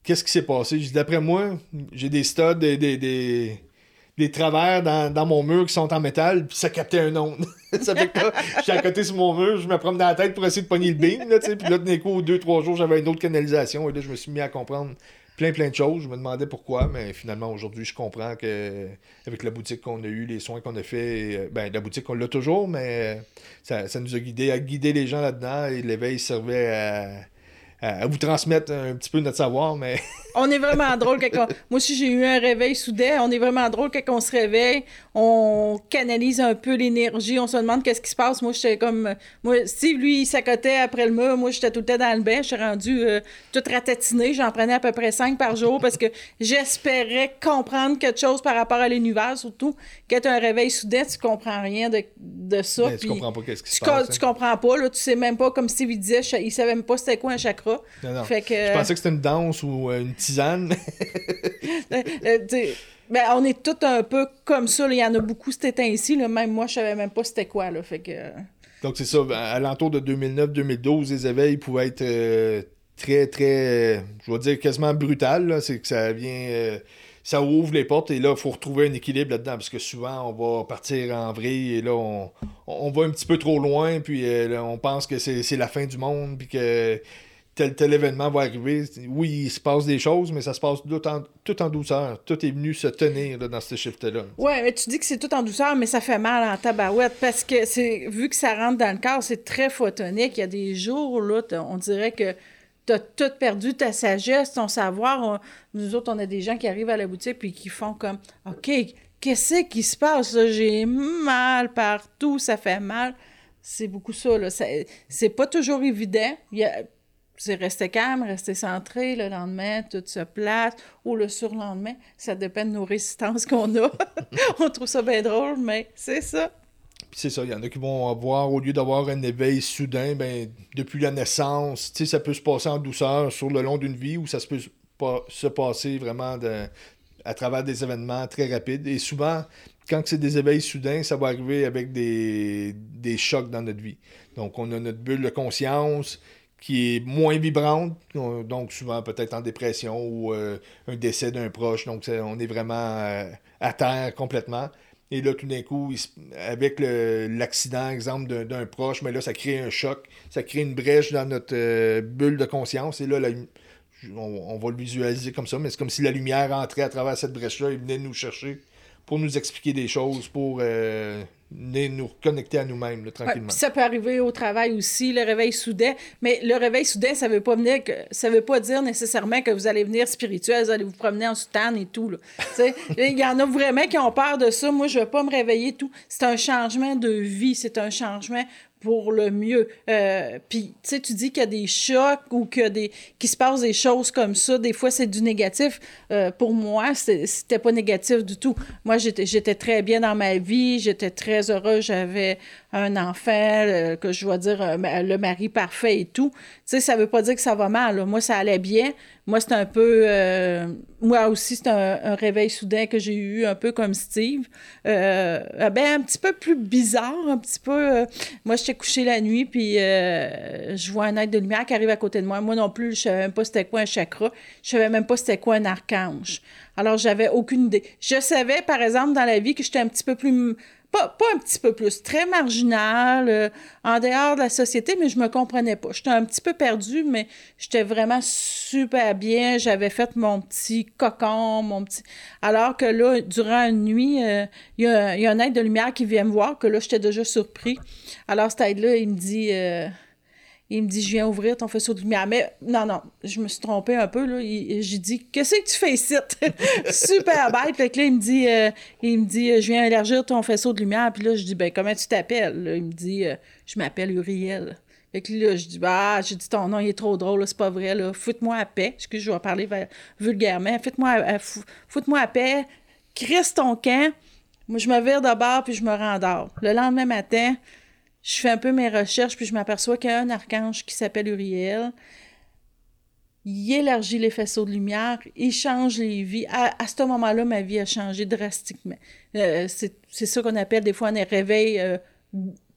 qu'est-ce qui s'est passé? D'après moi, j'ai des studs, des, des, travers dans, mon mur qui sont en métal, puis ça captait un onde. ça fait que à côté sur mon mur, je me promène dans la tête pour essayer de pogner le beam, là, puis là, d'un coup, deux, trois jours, j'avais une autre canalisation, et là, je me suis mis à comprendre plein, plein de choses. Je me demandais pourquoi, mais finalement, aujourd'hui, je comprends que avec la boutique qu'on a eue, les soins qu'on a fait, euh, ben, la boutique, on l'a toujours, mais ça, ça nous a guidé à guider les gens là-dedans, et l'éveil servait à à vous transmettre un petit peu notre savoir, mais. on est vraiment drôle quand Moi aussi, j'ai eu un réveil soudain. On est vraiment drôle quand on se réveille. On canalise un peu l'énergie. On se demande qu'est-ce qui se passe. Moi, j'étais comme. Moi, Steve, lui, il s'accotait après le mur. Moi, j'étais tout le temps dans le bain. Je suis rendu euh, toute ratatinée. J'en prenais à peu près cinq par jour parce que j'espérais comprendre quelque chose par rapport à l'univers. Surtout quand tu as un réveil soudain, tu comprends rien de, de ça. Mais tu comprends pas qu'est-ce qui se passe. Tu comprends pas. Là, tu sais même pas, comme Steve il disait, il savait même pas c'était quoi un chakra. Je pensais que c'était une danse ou euh, une tisane. Euh, euh, ben, on est tous un peu comme ça. Il y en a beaucoup, c'était ainsi. Même moi, je savais même pas c'était quoi. Là, fait que... Donc, c'est ça. À l'entour de 2009-2012, les éveils pouvaient être très, très, je vais dire quasiment brutal. C'est que ça vient ça ouvre les portes et là, il faut retrouver un équilibre là-dedans parce que souvent, on va partir en vrille et là, on, va un petit peu trop loin puis on pense que c'est la fin du monde puis que tel, tel événement va arriver. Oui, il se passe des choses, mais ça se passe tout en, douceur. Tout est venu se tenir dans ce shift-là. Oui, mais tu dis que c'est tout en douceur, mais ça fait mal en tabarouette parce que c'est vu que ça rentre dans le corps, c'est très photonique. Il y a des jours, là, on dirait que tu as tout perdu ta sagesse, ton savoir. nous autres, on a des gens qui arrivent à la boutique puis qui font comme OK, qu'est-ce qui se passe? J'ai mal partout, ça fait mal. C'est beaucoup ça. C'est pas toujours évident. C'est rester calme, rester centré, le lendemain, tout se place, ou le surlendemain, ça dépend de nos résistances qu'on a. on trouve ça bien drôle, mais c'est ça. c'est ça, il y en a qui vont avoir, au lieu d'avoir un éveil soudain, ben, depuis la naissance, ça peut se passer en douceur sur le long d'une vie, ou ça se peut pas, se passer vraiment à travers des événements très rapides. Et souvent, quand c'est des éveils soudains, ça va arriver avec des, des chocs dans notre vie. Donc, on a notre bulle de conscience qui est moins vibrante, donc souvent peut-être en dépression ou euh, un décès d'un proche, donc on est vraiment euh, à terre complètement. Et là, tout d'un coup, avec l'accident, exemple, d'un proche, mais là, ça crée un choc, ça crée une brèche dans notre euh, bulle de conscience. Et là, on, va le visualiser comme ça, mais c'est comme si la lumière entrait à travers cette brèche-là et venait nous chercher pour nous expliquer des choses, pour nous reconnecter à nous-mêmes tranquillement. ça peut arriver au travail aussi, le réveil soudain. Mais le réveil soudain, ça veut pas venir que, ça veut pas dire nécessairement que vous allez venir spirituel, vous allez vous promener en soutane et tout. Il y en a vraiment qui ont peur de ça. Moi, je vais pas me réveiller tout. C'est un changement de vie, c'est un changement pour le mieux. Euh, puis, tu sais, tu dis qu'il y a des chocs ou que des, qu'il se passe des choses comme ça. Des fois, c'est du négatif. Euh, pour moi, c'était pas négatif du tout. Moi, j'étais très bien dans ma vie. J'étais très heureux. J'avais un enfant, que je dois dire le mari parfait et tout. Tu sais, ça veut pas dire que ça va mal. Moi, ça allait bien. Moi, c'est un peu. moi aussi, c'est un, réveil soudain que j'ai eu, un peu comme Steve. ben, un petit peu plus bizarre, un petit peu. moi, j'étais couchée la nuit, puis je vois un être de lumière qui arrive à côté de moi. Moi non plus, je savais même pas c'était quoi un chakra. Je savais même pas c'était quoi un archange. Alors, j'avais aucune idée. Je savais, par exemple, dans la vie que j'étais un petit peu plus pas, pas, un petit peu plus, très marginal, euh, en dehors de la société, mais je me comprenais pas. J'étais un petit peu perdue, mais j'étais vraiment super bien. J'avais fait mon petit cocon, mon petit... Alors que là, durant une nuit, euh, il y, a, a un aide de lumière qui vient me voir, que là, j'étais déjà surpris. Alors, cet aide-là, il me dit... Euh, il me dit, je viens ouvrir ton faisceau de lumière. Mais non, non, je me suis trompée un peu. J'ai dit, qu'est-ce que tu fais ici? Super bête. Fait que là, il me dit, euh, il me dit, je viens élargir ton faisceau de lumière. Puis là, je dis, ben, comment tu t'appelles? Il me dit, euh, je m'appelle Uriel. Fait que là, je dis, bah, j'ai dit, ton nom, il est trop drôle, c'est pas vrai, là. Foute-moi à paix. Excuse, je vais parler vulgairement. Foute-moi à, foute à paix. Crisse ton camp. Moi, je me vire de bord, puis je me rendors. Le lendemain matin, je fais un peu mes recherches, puis je m'aperçois qu'il y a un archange qui s'appelle Uriel. Il élargit les faisceaux de lumière, il change les vies. À, ce moment-là, ma vie a changé drastiquement. Euh, c'est ça qu'on appelle des fois un réveil euh,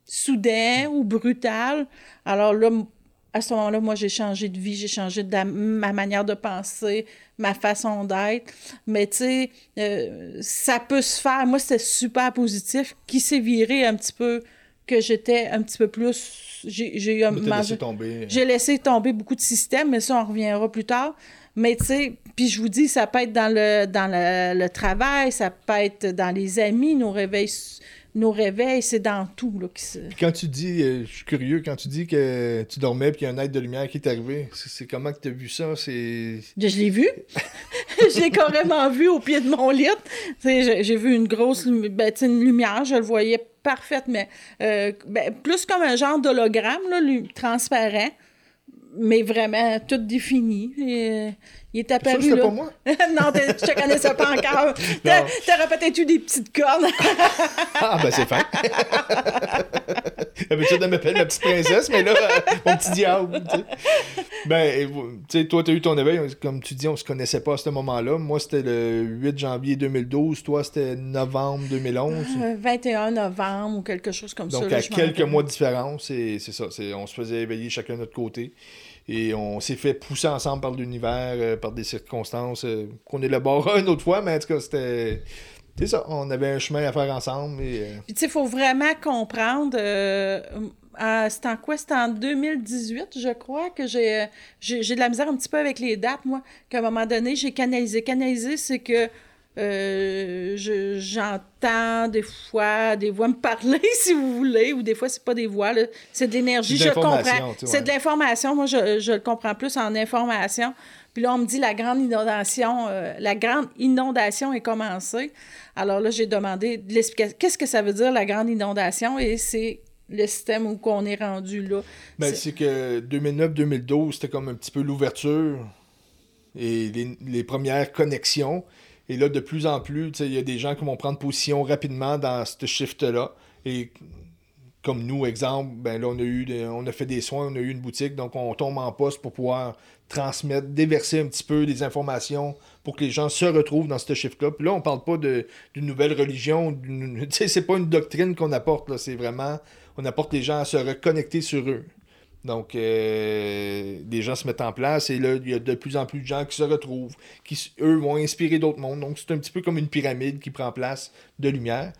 soudain ou brutal. Alors là, à ce moment-là, moi, j'ai changé de vie, j'ai changé de ma manière de penser, ma façon d'être. Mais tu sais, euh, ça peut se faire. Moi, c'était super positif, qui s'est viré un petit peu que j'étais un petit peu plus. J'ai laissé tomber. J'ai laissé tomber beaucoup de systèmes, mais ça, on reviendra plus tard. Mais tu sais, puis je vous dis, ça peut être dans le, dans le, travail, ça peut être dans les amis, nos réveils, nos réveils, c'est dans tout. Là, quand tu dis, euh, je suis curieux, quand tu dis que tu dormais puis qu'il y a un être de lumière qui est arrivé, c'est comment que tu as vu ça? C'est... Je l'ai vu. je l'ai carrément vu au pied de mon lit. J'ai vu une grosse ben, une lumière, je le voyais parfaite, mais euh, ben, plus comme un genre d'hologramme, transparent, mais vraiment tout défini. Et, il est apparu. Ça, là. pas moi? non, je te connaissais pas encore. T'aurais peut-être eu des petites cornes. ah, ben c'est fin. D'habitude, elle m'appelle ma petite princesse, mais là, mon petit diable. Ben, tu sais, toi, t'as eu ton éveil. Comme tu dis, on se connaissait pas à ce moment-là. Moi, c'était le 8 janvier 2012. Toi, c'était novembre 2011. 21 euh, novembre ou quelque chose comme ça. Donc, à quelques mois de différence, c'est ça. On se faisait éveiller chacun de notre côté. Et on s'est fait pousser ensemble par l'univers, euh, par des circonstances euh, qu'on élaborera une autre fois, mais en tout cas, c'était. C'est ça, on avait un chemin à faire ensemble. Et, euh, Puis, tu sais, il faut vraiment comprendre. c'était en quoi? C'était en 2018, je crois, que j'ai, j'ai, de la misère un petit peu avec les dates, moi, qu'à un moment donné, j'ai canalisé. Canalisé, c'est que euh, j'entends des fois des voix me parler, si vous voulez, ou des fois, c'est pas des voix, c'est de l'énergie, je comprends. C'est de l'information, moi, je, je, le comprends plus en information. Puis là, on me dit la grande inondation, euh, la grande inondation est commencée. Alors là, j'ai demandé de l'explication. Qu'est-ce que ça veut dire, la grande inondation? Et c'est le système où on est rendu là. Ben, c'est que 2009-2012, c'était comme un petit peu l'ouverture et les, les premières connexions. Et là, de plus en plus, il y a des gens qui vont prendre position rapidement dans ce shift-là. Et comme nous, exemple, ben là, on a, eu on a fait des soins, on a eu une boutique, donc on tombe en poste pour pouvoir transmettre, déverser un petit peu des informations pour que les gens se retrouvent dans ce shift-là. Puis là, on parle pas d'une nouvelle religion, c'est pas une doctrine qu'on apporte, c'est vraiment, on apporte les gens à se reconnecter sur eux. Donc, euh, des gens se mettent en place et là, il y a de plus en plus de gens qui se retrouvent, qui, eux, vont inspirer d'autres mondes. Donc, c'est un petit peu comme une pyramide qui prend place de lumière.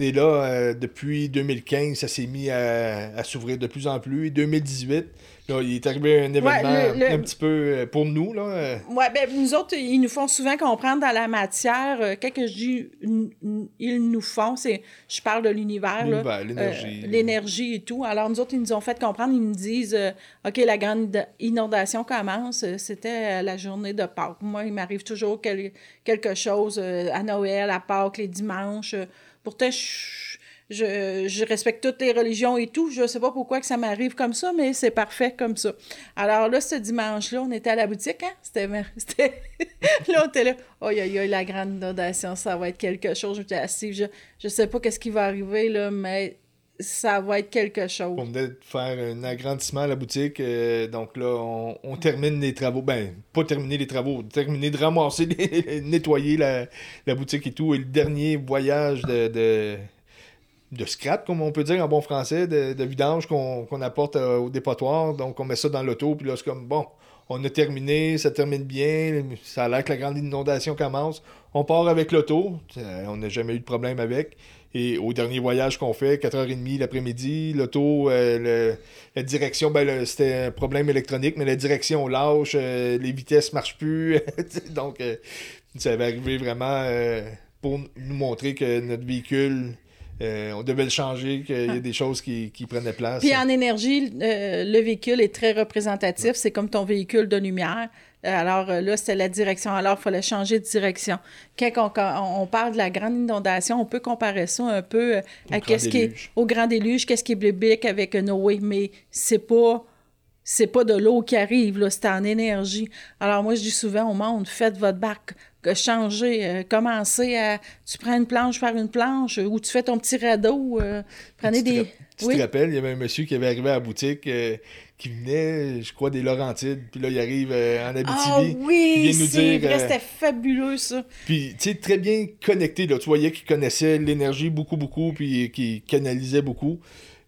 Et là, euh, depuis 2015, ça s'est mis à, à s'ouvrir de plus en plus. Et 2018, il est arrivé un événement un petit peu euh, pour nous. Là. Euh. Oui, ben, nous autres, ils nous font souvent comprendre dans la matière. Euh, quand je dis ils nous font, c'est je parle de l'univers. l'énergie. l'énergie et tout. Alors, nous autres, ils nous ont fait comprendre, ils nous disent OK, la grande inondation commence. C'était la journée de Pâques. Moi, il m'arrive toujours quelque chose à Noël, à Pâques, les dimanches. Pourtant, je je, respecte toutes les religions et tout. Je sais pas pourquoi que ça m'arrive comme ça, mais c'est parfait comme ça. Alors là, ce dimanche-là, on était à la boutique, hein? C'était... là, on était là. Oh, y a la grande inondation, ça va être quelque chose. J'étais assise, je, je sais pas qu'est-ce qui va arriver, là, mais ça va être quelque chose. On venait de faire un agrandissement à la boutique. euh, donc là, on, on termine les travaux. Ben, pas terminer les travaux, terminer de ramasser, les- nettoyer la, la boutique et tout. Et le dernier voyage de, de scrap, comme on peut dire en bon français, de, vidange qu'on apporte euh, au dépotoir. Donc on met ça dans l'auto. Puis là, c'est comme bon. On a terminé, ça termine bien. Ça a l'air que la grande inondation commence. On part avec l'auto. Euh, On n'a jamais eu de problème avec. Et au dernier voyage qu'on fait, 4h30 l'après-midi, l'auto, euh, la direction, ben, c'était un problème électronique, mais la direction lâche, les vitesses marchent plus. Donc, ça va arriver vraiment pour nous montrer que notre véhicule, euh, on devait le changer, qu'il y a des choses qui, qui prenaient place. Puis en énergie, euh, le véhicule est très représentatif. C'est comme ton véhicule de lumière. Alors euh, là, c'était la direction. Alors, il fallait changer de direction. Quand on, parle de la grande inondation, on peut comparer ça un peu Au à grand qu'est-ce qui est déluge. au grand déluge, qu'est-ce qui est biblique avec Noé. Mais c'est pas c'est pas de l'eau qui arrive, là, c'est en énergie. Alors moi, je dis souvent au monde, faites votre barque, que changez, euh, commencez à... Tu prends une planche par une planche, euh, ou tu fais ton petit radeau, euh, prenez Tu des... Tu te rappelles, il y avait un monsieur qui avait arrivé à la boutique euh, qui venait, je crois, des Laurentides. Puis là, il arrive en Abitibi. Ah il oui, vient nous c'est dire, vrai, euh, c'était fabuleux ça. Puis, tu sais, très bien connecté. Là. Tu voyais qu'il connaissait l'énergie beaucoup, beaucoup, puis qu'il canalisait beaucoup.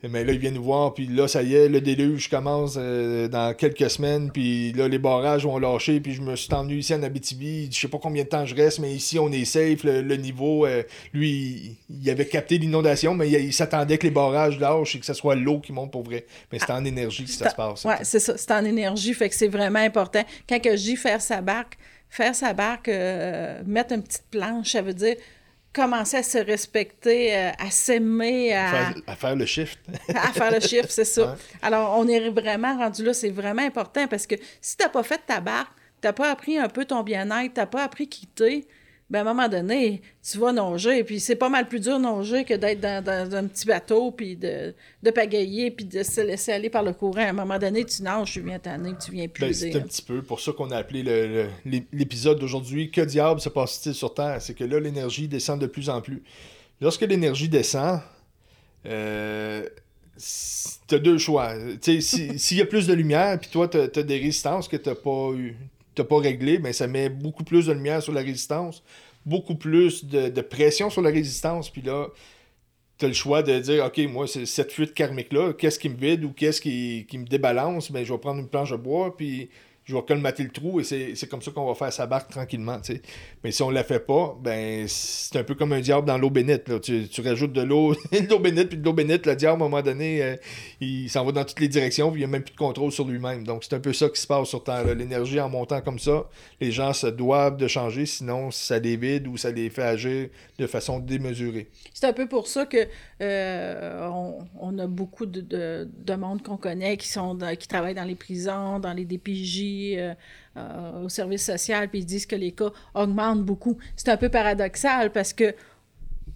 Mais là, il vient nous voir, puis là, ça y est, le déluge commence euh, dans quelques semaines, puis là, les barrages vont lâcher, puis je me suis envenu ici en Abitibi. Je sais pas combien de temps je reste, mais ici, on est safe. Le, le niveau, euh, lui, il, il avait capté l'inondation, mais il, il s'attendait que les barrages lâchent et que ce soit l'eau qui monte pour vrai. Mais c'est en énergie que ça se passe. Ouais, c'est ça, c'est en énergie, fait que c'est vraiment important. Quand que je dis faire sa barque, faire sa barque, euh, mettre une petite planche, ça veut dire commencer à se respecter, euh, à s'aimer, à... Faire- à faire le shift. à faire le chiffre, c'est ça. Alors, on est vraiment rendu là, c'est vraiment important parce que si t'as pas fait ta barque, t'as pas appris un peu ton bien-être, t'as pas appris quitter, ben à un moment donné, tu vas nager, puis c'est pas mal plus dur nager que d'être dans, dans un petit bateau, puis de, de pagayer, puis de se laisser aller par le courant. À un moment donné, tu nages, tu viens tanner, tu viens Ben, puiser. c'est un petit peu pour ça qu'on a appelé l'épisode d'aujourd'hui Que diable se passe-t-il sur Terre? C'est que là, l'énergie descend de plus en plus. Lorsque l'énergie descend, euh, tu as deux choix. Tu sais, si- S'il y a plus de lumière, puis toi, tu as, des résistances que tu n'as pas, eu- t'as pas réglées, ben, ça met beaucoup plus de lumière sur la résistance, beaucoup plus de, de pression sur la résistance, puis là, tu as le choix de dire, OK, moi, c'est cette fuite karmique-là, qu'est-ce qui me vide ou qu'est-ce qui, qui me débalance? Ben, je vais prendre une planche de bois, puis je vais colmater le trou, et c'est comme ça qu'on va faire sa barque tranquillement. Mais si on la fait pas, ben, c'est un peu comme un diable dans l'eau bénite, là. Tu, rajoutes de l'eau, de l'eau bénite, puis de l'eau bénite, le diable, à un moment donné, euh, il s'en va dans toutes les directions, puis il n'y a même plus de contrôle sur lui-même. Donc, c'est un peu ça qui se passe sur Terre. L'énergie en montant comme ça, les gens se doivent de changer, sinon ça les vide ou ça les fait agir de façon démesurée. C'est un peu pour ça que euh, on, on a beaucoup de, de, de monde qu'on connaît qui sont qui travaillent dans les prisons, dans les DPJ, euh, euh, au service social, puis ils disent que les cas augmentent beaucoup. C'est un peu paradoxal parce que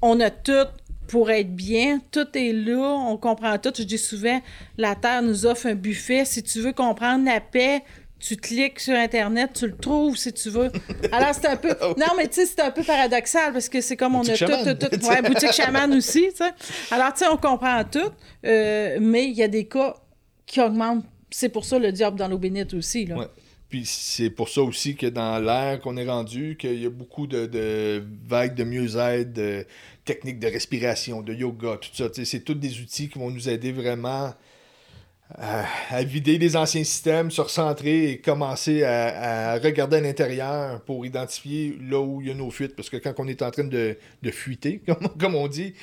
on a tout pour être bien, tout est là, on comprend tout. Je dis souvent, la Terre nous offre un buffet. Si tu veux comprendre la paix, tu cliques sur Internet, tu le trouves si tu veux. Alors, c'est un peu. Non, mais tu sais, c'est un peu paradoxal parce que c'est comme on a tout, tout, tout. Ouais, boutique chaman aussi, tu sais. Alors, tu sais, on comprend tout, euh, mais il y a des cas qui augmentent. C'est pour ça le diable dans l'eau bénite aussi, là. Ouais. Puis c'est pour ça aussi que dans l'air qu'on est rendu, qu'il y a beaucoup de, de vagues de mieux-être, de techniques de respiration, de yoga, tout ça. C'est tous des outils qui vont nous aider vraiment à, à vider les anciens systèmes, se recentrer et commencer à, regarder à l'intérieur pour identifier là où il y a nos fuites. Parce que quand on est en train de, de fuiter, comme on dit,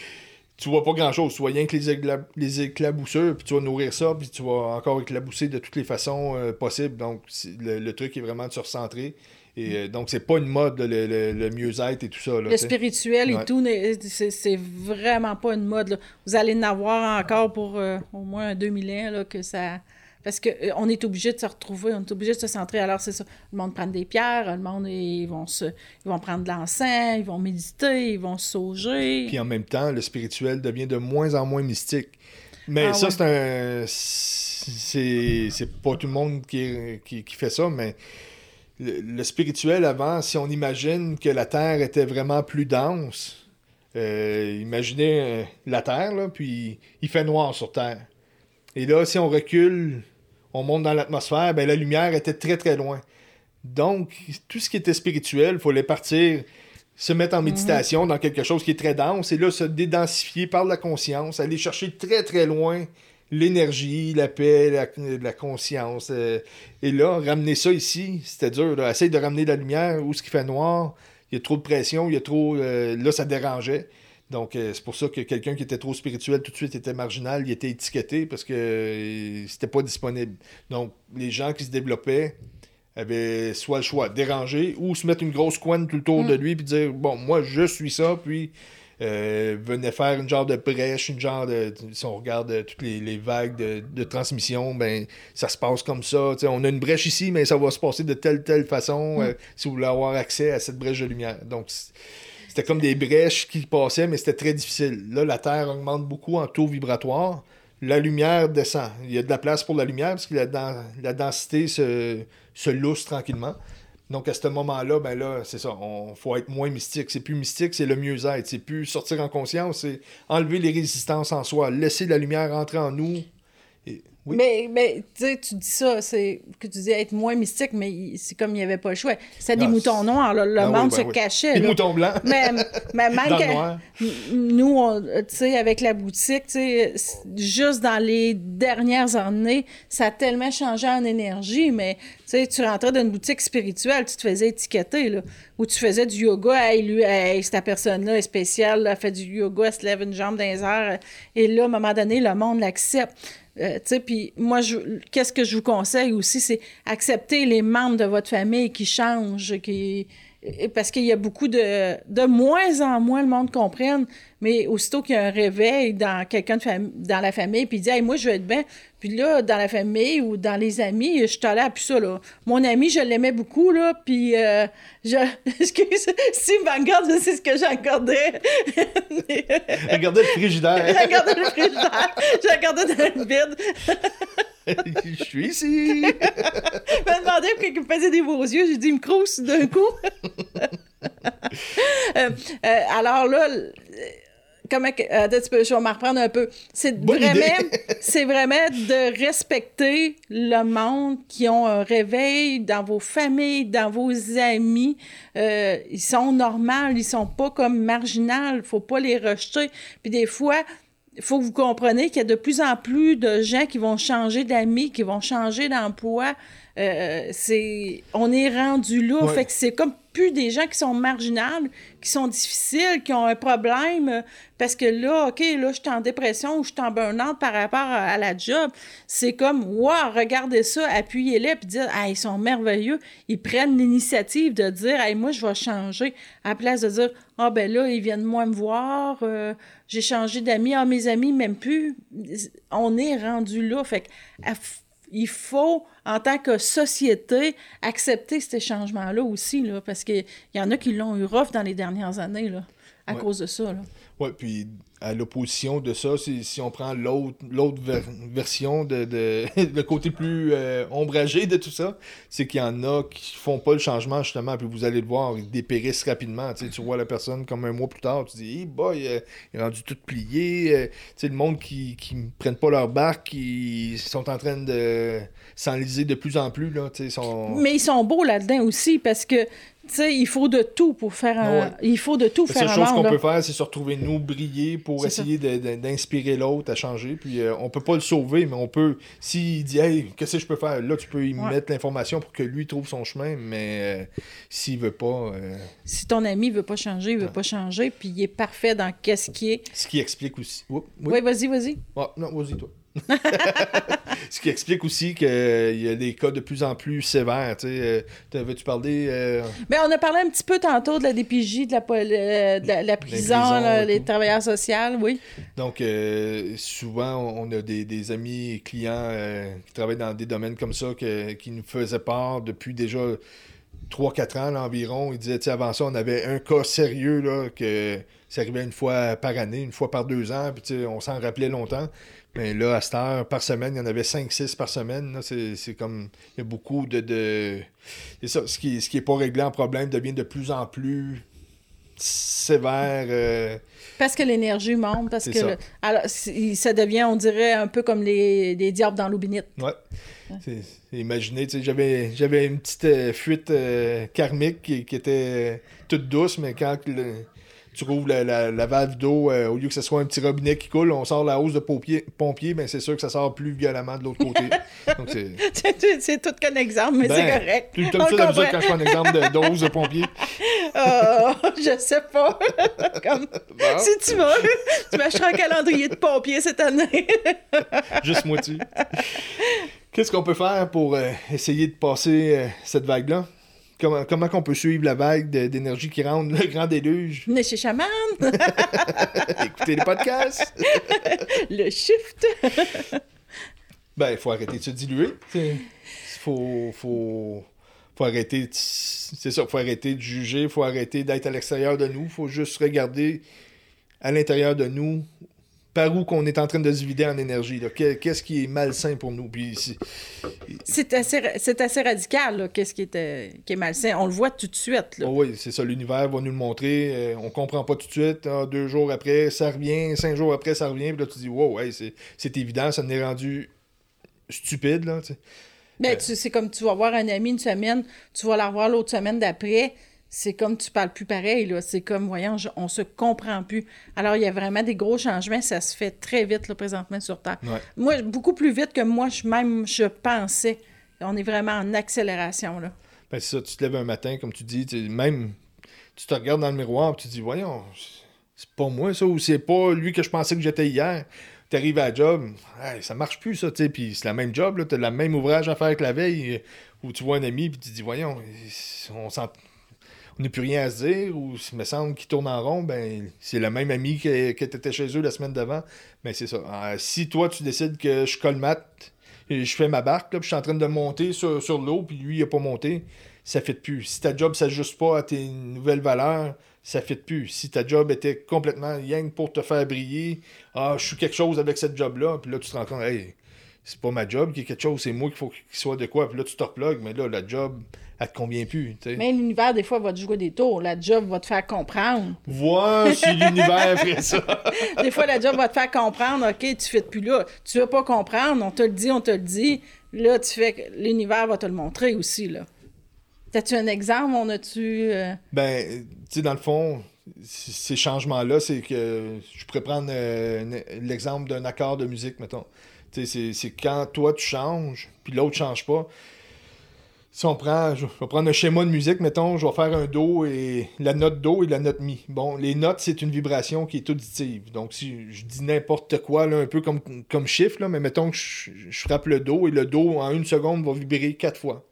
tu vois pas grand chose. Tu vois rien que les, écla- les éclaboussures, puis tu vas nourrir ça, puis tu vas encore éclabousser de toutes les façons euh, possibles. Donc, le, le truc est vraiment de se recentrer. Et euh, donc, c'est pas une mode, le, le- le mieux-être et tout ça. Là, Le spirituel et Ouais. tout, c'est vraiment pas une mode. là. Vous allez en avoir encore pour euh, au moins un 2000 ans là, que ça. Parce qu'on est obligé de se retrouver, on est obligé de se centrer. Alors, c'est ça. Le monde prend des pierres, le monde, ils vont, se, ils vont prendre de l'encens, ils vont méditer, ils vont se sauger. Puis en même temps, le spirituel devient de moins en moins mystique. Mais Ah ça, ouais. c'est un. C'est c'est pas tout le monde qui, qui, qui fait ça, mais le, le spirituel avant, si on imagine que la Terre était vraiment plus dense, Euh, imaginez euh, la Terre, là, puis il fait noir sur Terre. Et là, si on recule, on monte dans l'atmosphère, ben, la lumière était très très loin. Donc, tout ce qui était spirituel, il fallait partir, se mettre en méditation dans quelque chose qui est très dense, et là, se dédensifier par la conscience, aller chercher très très loin l'énergie, la paix, la, conscience. Euh, et là, ramener ça ici, c'était dur. Là. Essaye de ramener la lumière où ce qui fait noir, il y a trop de pression, il y a trop. Euh, là, ça dérangeait. Donc, euh, c'est pour ça que quelqu'un qui était trop spirituel tout de suite était marginal, il était étiqueté parce que c'était pas disponible. Donc, les gens qui se développaient avaient soit le choix déranger ou se mettre une grosse couenne tout autour de mm. lui puis dire Bon, moi, je suis ça, puis euh, venait faire une genre de brèche, une genre de. Si on regarde euh, toutes les, vagues de, transmission, ben ça se passe comme ça. on a une brèche ici, mais ça va se passer de telle telle façon mm. euh, si vous voulez avoir accès à cette brèche de lumière. Donc c'était comme des brèches qui passaient, mais c'était très difficile. Là, la Terre augmente beaucoup en taux vibratoire. La lumière descend. Il y a de la place pour la lumière parce que la, densité se, se lousse tranquillement. Donc à ce moment-là, ben là, c'est ça, on faut être moins mystique. C'est plus mystique, c'est le mieux-être. C'est plus sortir en conscience, c'est enlever les résistances en soi, laisser la lumière entrer en nous. Mais, mais tu dis ça, c'est que tu dis être moins mystique, mais c'est comme il n'y avait pas le choix. C'était des ah, moutons noirs, le ah monde ben se cachait. Des moutons blancs. Mais, mais même que nous, tu sais, avec la boutique, tu sais, juste dans les dernières années, ça a tellement changé en énergie, mais tu sais, tu rentrais dans une boutique spirituelle, tu te faisais étiqueter, là, ou tu faisais du yoga, hey, lui, hey, cette personne-là est spéciale, elle fait du yoga, elle se lève une jambe dans les airs, et là, à un moment donné, le monde l'accepte. Euh, puis moi, qu'est-ce que je vous conseille aussi, c'est accepter les membres de votre famille qui changent, qui parce qu'il y a beaucoup de de moins en moins le monde comprenne mais aussitôt qu'il y a un réveil dans quelqu'un dans la famille puis il dit hey, moi je veux être bien puis là dans la famille ou dans les amis je suis allée à plus ça là. Mon ami je l'aimais beaucoup là puis euh, je excuse si me regarde je sais ce que j'ai regardé regardez le frigidaire. Regardez le frigidaire. Regardé dans le vide je suis ici. Je me demandais pourquoi il me faisait des beaux yeux. J'ai dit, il me crousse d'un coup. Euh, euh, alors là, comment euh, je vais m'en reprendre un peu. C'est vraiment, c'est vraiment de respecter le monde qui ont un réveil dans vos familles, dans vos amis. ils sont normaux, ils sont pas comme marginaux. Faut pas les rejeter. Puis des fois, il faut que vous compreniez qu'il y a de plus en plus de gens qui vont changer d'amis, qui vont changer d'emploi. Euh, c'est, on est rendu là. Fait que c'est comme plus des gens qui sont marginales, qui sont difficiles, qui ont un problème. Parce que là, OK, là, je suis en dépression ou je suis en burn-out par rapport à, la job. C'est comme, wow, regardez ça, appuyez-les, puis dire, ah, ils sont merveilleux. Ils prennent l'initiative de dire, hey, moi, je vais changer. À la place de dire, ah, ben là, ils viennent moins me voir. Euh, j'ai changé d'amis. Ah, mes amis, même plus. On est rendu là. Fait il faut, en tant que société, accepter ces changements-là aussi, là, parce qu'il y en a qui l'ont eu rough dans les dernières années, là, à cause de ça. Oui, puis à l'opposition de ça, si, on prend l'autre l'autre version, de, de le côté plus euh, ombragé de tout ça, c'est qu'il y en a qui font pas le changement justement, puis vous allez le voir, ils dépérissent rapidement. Tu, vois la personne comme un mois plus tard, tu dis, boy, il est rendu tout plié. Euh, tu le monde qui, qui prennent pas leur barque, qui sont en train de s'enliser de plus en plus. Là. Mais ils sont beaux là-dedans aussi parce que sais, il faut de tout pour faire un... Il faut de tout faire La seule chose qu'on peut faire, c'est se retrouver nous, briller pour essayer d'inspirer l'autre à changer. Puis euh, on peut pas le sauver, mais on peut... S'il dit « Hey, qu'est-ce que je peux faire? » Là, tu peux y mettre l'information pour que lui trouve son chemin, mais euh, s'il veut pas... Euh, si ton ami veut pas changer, il veut pas changer, puis il est parfait dans qu'est-ce qui est... Ce qui explique aussi... oui, vas-y, vas-y. Ah, non, vas-y, toi. Ce qui explique aussi qu'il y a des cas de plus en plus sévères. Tu euh, veux-tu parler. Euh, ben, on a parlé un petit peu tantôt de la DPJ, de la, euh, de la, prison, les, travailleurs sociaux, oui. Donc, souvent, on a des, amis clients qui travaillent dans des domaines comme ça qui nous faisaient part depuis déjà 3-4 ans environ. Ils disaient, avant ça, on avait un cas sérieux là, que ça arrivait une fois par année, une fois par deux ans, puis on s'en rappelait longtemps. Mais là, à cette heure, par semaine, il y en avait 5-6 par semaine. C'est comme. Il y a beaucoup de. de... ça. Ce qui n'est ce qui pas réglé en problème devient de plus en plus sévère. euh, Parce que l'énergie monte, parce C'est que ça. le- alors, c'est- ça devient, on dirait, un peu comme les, les diables dans l'eau bénite. Ouais. C'est- c'est- Imaginez, tu sais, j'avais, j'avais une petite euh, fuite euh, karmique qui, qui était toute douce, mais quand le- tu rouvres la, la- la valve d'eau, euh, au lieu que ce soit un petit robinet qui coule, on sort la hausse de pompier, pompier ben c'est sûr que ça sort plus violemment de l'autre côté. Donc c'est. Tout qu'un exemple, mais Ben, c'est correct. Tout le ça d'habitude comprend. quand je prends un exemple de dose de pompier. Euh, je sais pas. Comme, Bon, si tu vas, tu m'achèteras un calendrier de pompier cette année. juste moitié. Qu'est-ce qu'on peut faire pour euh, essayer de passer euh, cette vague-là? Comment, comment qu'on peut suivre la vague d'énergie qui rentre, le grand déluge? Venez chez Chaman, Écoutez les podcasts. le shift. Ben, il faut arrêter de se diluer. Il faut, faut, faut arrêter. de- C'est ça, faut arrêter de juger, faut arrêter d'être à l'extérieur de nous. faut juste regarder à l'intérieur de nous par où qu'on est en train de se vider en énergie. Qu'est-ce qui est malsain pour nous? C'est assez, radical, qu'est-ce qui est, euh, qui est malsain. On le voit tout de suite. Là. Oh oui, c'est ça, l'univers va nous le montrer. euh, on comprend pas tout de suite. Ah, deux jours après, ça revient. Cinq jours après, ça revient. Puis là, tu dis, wow, hey, c'est évident, ça n'est rendu stupide. Là, tu sais. Ben, Euh. tu- c'est comme tu vas voir un ami une semaine, tu vas la revoir l'autre semaine d'après. C'est comme tu parles plus pareil, là. C'est comme, voyons, je- on se comprend plus. Alors, il y a vraiment des gros changements. Ça se fait très vite, là, présentement, sur Terre. Ouais. Moi, beaucoup plus vite que moi, je, même, je pensais. On est vraiment en accélération, là. Ben, c'est ça, tu te lèves un matin, comme tu dis, tu même tu te regardes dans le miroir et tu te dis, voyons, c'est pas moi ça, ou c'est pas lui que je pensais que j'étais hier. T'arrives à la job, hey, ça marche plus ça, tu sais, puis c'est la même job, là, t'as le même ouvrage à faire que la veille, où tu vois un ami puis tu te dis, voyons, on sent... On n'a plus rien à se dire, ou il me semble qu'il tourne en rond, ben c'est le même ami que, que tu étais chez eux la semaine d'avant. Ben c'est ça. Euh, si toi tu décides que je colmate et je fais ma barque, là, puis je suis en train de monter sur, sur l'eau, puis lui, il n'a pas monté, ça fait plus. Si ta job s'ajuste pas à tes nouvelles valeurs, ça fait plus. Si ta job était complètement que pour te faire briller, ah, je suis quelque chose avec cette job-là, puis là, tu te rends compte, hey, c'est pas ma job qui est quelque chose, c'est moi qu'il faut qu'il soit de quoi, puis là, tu te replugues, mais là, la job, elle te convient plus. Mais l'univers, des fois, va te jouer des tours. La job va te faire comprendre. Vois si l'univers ferait ça. Des fois, la job va te faire comprendre, OK, tu fais plus là. Tu veux pas comprendre, on te le dit, on te le dit. Là, tu fais que l'univers va te le montrer aussi, là. T'as-tu un exemple? On a-tu... euh, Ben, tu sais, dans le fond, ces changements-là, c'est que je pourrais prendre euh, l'exemple d'un accord de musique, mettons. Tu sais, c'est- c'est quand toi tu changes, puis l'autre change pas. Si on prend, je vais un schéma de musique, mettons, je vais faire un Do et la note Do et la note Mi. Bon, les notes, c'est une vibration qui est auditive. Donc, si je dis n'importe quoi, un peu comme, comme chiffre, là, mais mettons que je, frappe le Do et le Do, en une seconde, va vibrer quatre fois.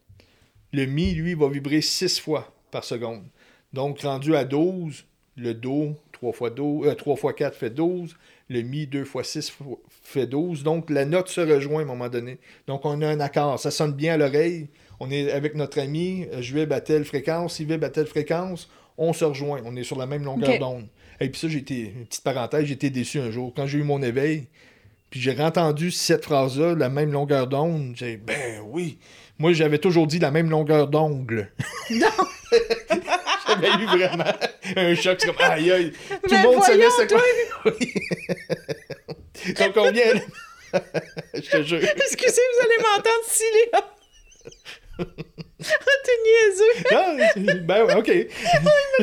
Le Mi, lui, va vibrer six fois par seconde. Donc, rendu à 12, le Do, 3 fois, 12, euh, 3 fois 4 fait 12. Le Mi, 2 fois 6 f- fait 12. Donc, la note se rejoint à un moment donné. Donc, on a un accord. Ça sonne bien à l'oreille. On est avec notre ami. euh, Je vibre à telle fréquence, il vibre à telle fréquence. On se rejoint. On est sur la même longueur d'onde. Et puis ça, j'ai été, une petite parenthèse, j'ai été déçu un jour. Quand j'ai eu mon éveil, puis j'ai entendu cette phrase-là, la même longueur d'onde, j'ai ben oui. Moi, j'avais toujours dit la même longueur d'ongle. Non! J'avais eu vraiment un choc. Comme, aïe, aïe. Tout le monde savait c'est quoi. Donc, on vient. Je te jure. Excusez, vous allez m'entendre sciller. Ah, T'es niaiseux. Ah, c'est- ben ouais, ok.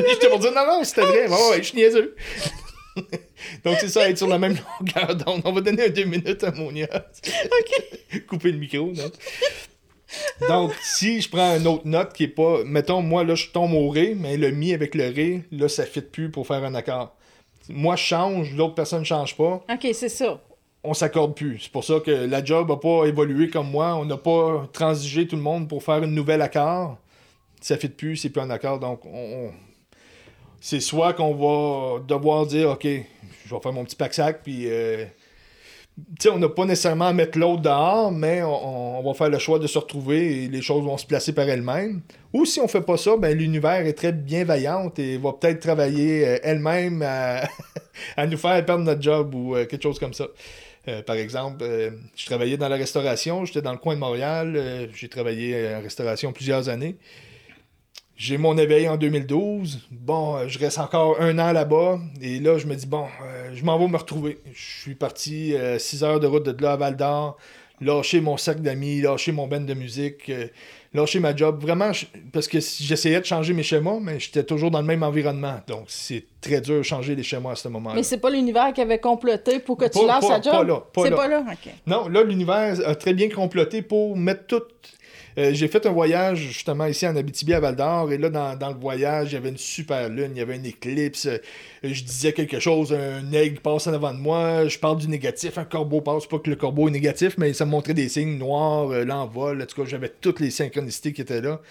J'étais pour dire non, non, c'était vrai. Ouais, je suis niaiseux. Donc, c'est ça, être sur la même longueur d'onde. On va donner un deux minutes à Monia. OK. Couper le micro, non? Donc, si je prends une autre note qui est pas. Mettons, moi, là, je tombe au Ré, mais le Mi avec le Ré, là, ça ne fit plus pour faire un accord. Moi, je change, l'autre personne ne change pas, OK, c'est ça. On s'accorde plus. C'est pour ça que la job n'a pas évolué comme moi. On n'a pas transigé tout le monde pour faire une nouvelle accord. Ça fit plus, c'est plus un accord. Donc, on, c'est soit qu'on va devoir dire, OK, je vais faire mon petit pack-sac, puis. euh, on n'a pas nécessairement à mettre l'autre dehors, mais on, va faire le choix de se retrouver et les choses vont se placer par elles-mêmes. Ou si on fait pas ça, ben l'univers est très bienveillante et va peut-être travailler euh, elle-même à, à nous faire perdre notre job ou euh, quelque chose comme ça. Euh, par exemple, euh, je travaillais dans la restauration, j'étais dans le coin de Montréal, euh, j'ai travaillé en restauration plusieurs années. J'ai mon éveil en 2012. Bon, je reste encore un an là-bas. Et là, je me dis, bon, je m'en vais me retrouver. Je suis parti 6 heures de route de là à Val d'Or, lâcher mon sac d'amis, lâcher mon band de musique, lâcher ma job. Vraiment, parce que j'essayais de changer mes schémas, mais j'étais toujours dans le même environnement. Donc, c'est très dur de changer les schémas à ce moment-là. Mais c'est pas l'univers qui avait comploté pour que tu lâches ta job? Pas là. C'est pas là, OK. Non, là, l'univers a très bien comploté pour mettre tout euh, j'ai fait un voyage justement ici en Abitibi à Val d'Or et là dans, le voyage il y avait une super lune, il y avait une éclipse, euh, je disais quelque chose, un aigle passe en avant de moi, je parle du négatif, un corbeau passe, pas que le corbeau est négatif, mais ça me montrait des signes noirs, euh, l'envol, en tout cas j'avais toutes les synchronicités qui étaient là.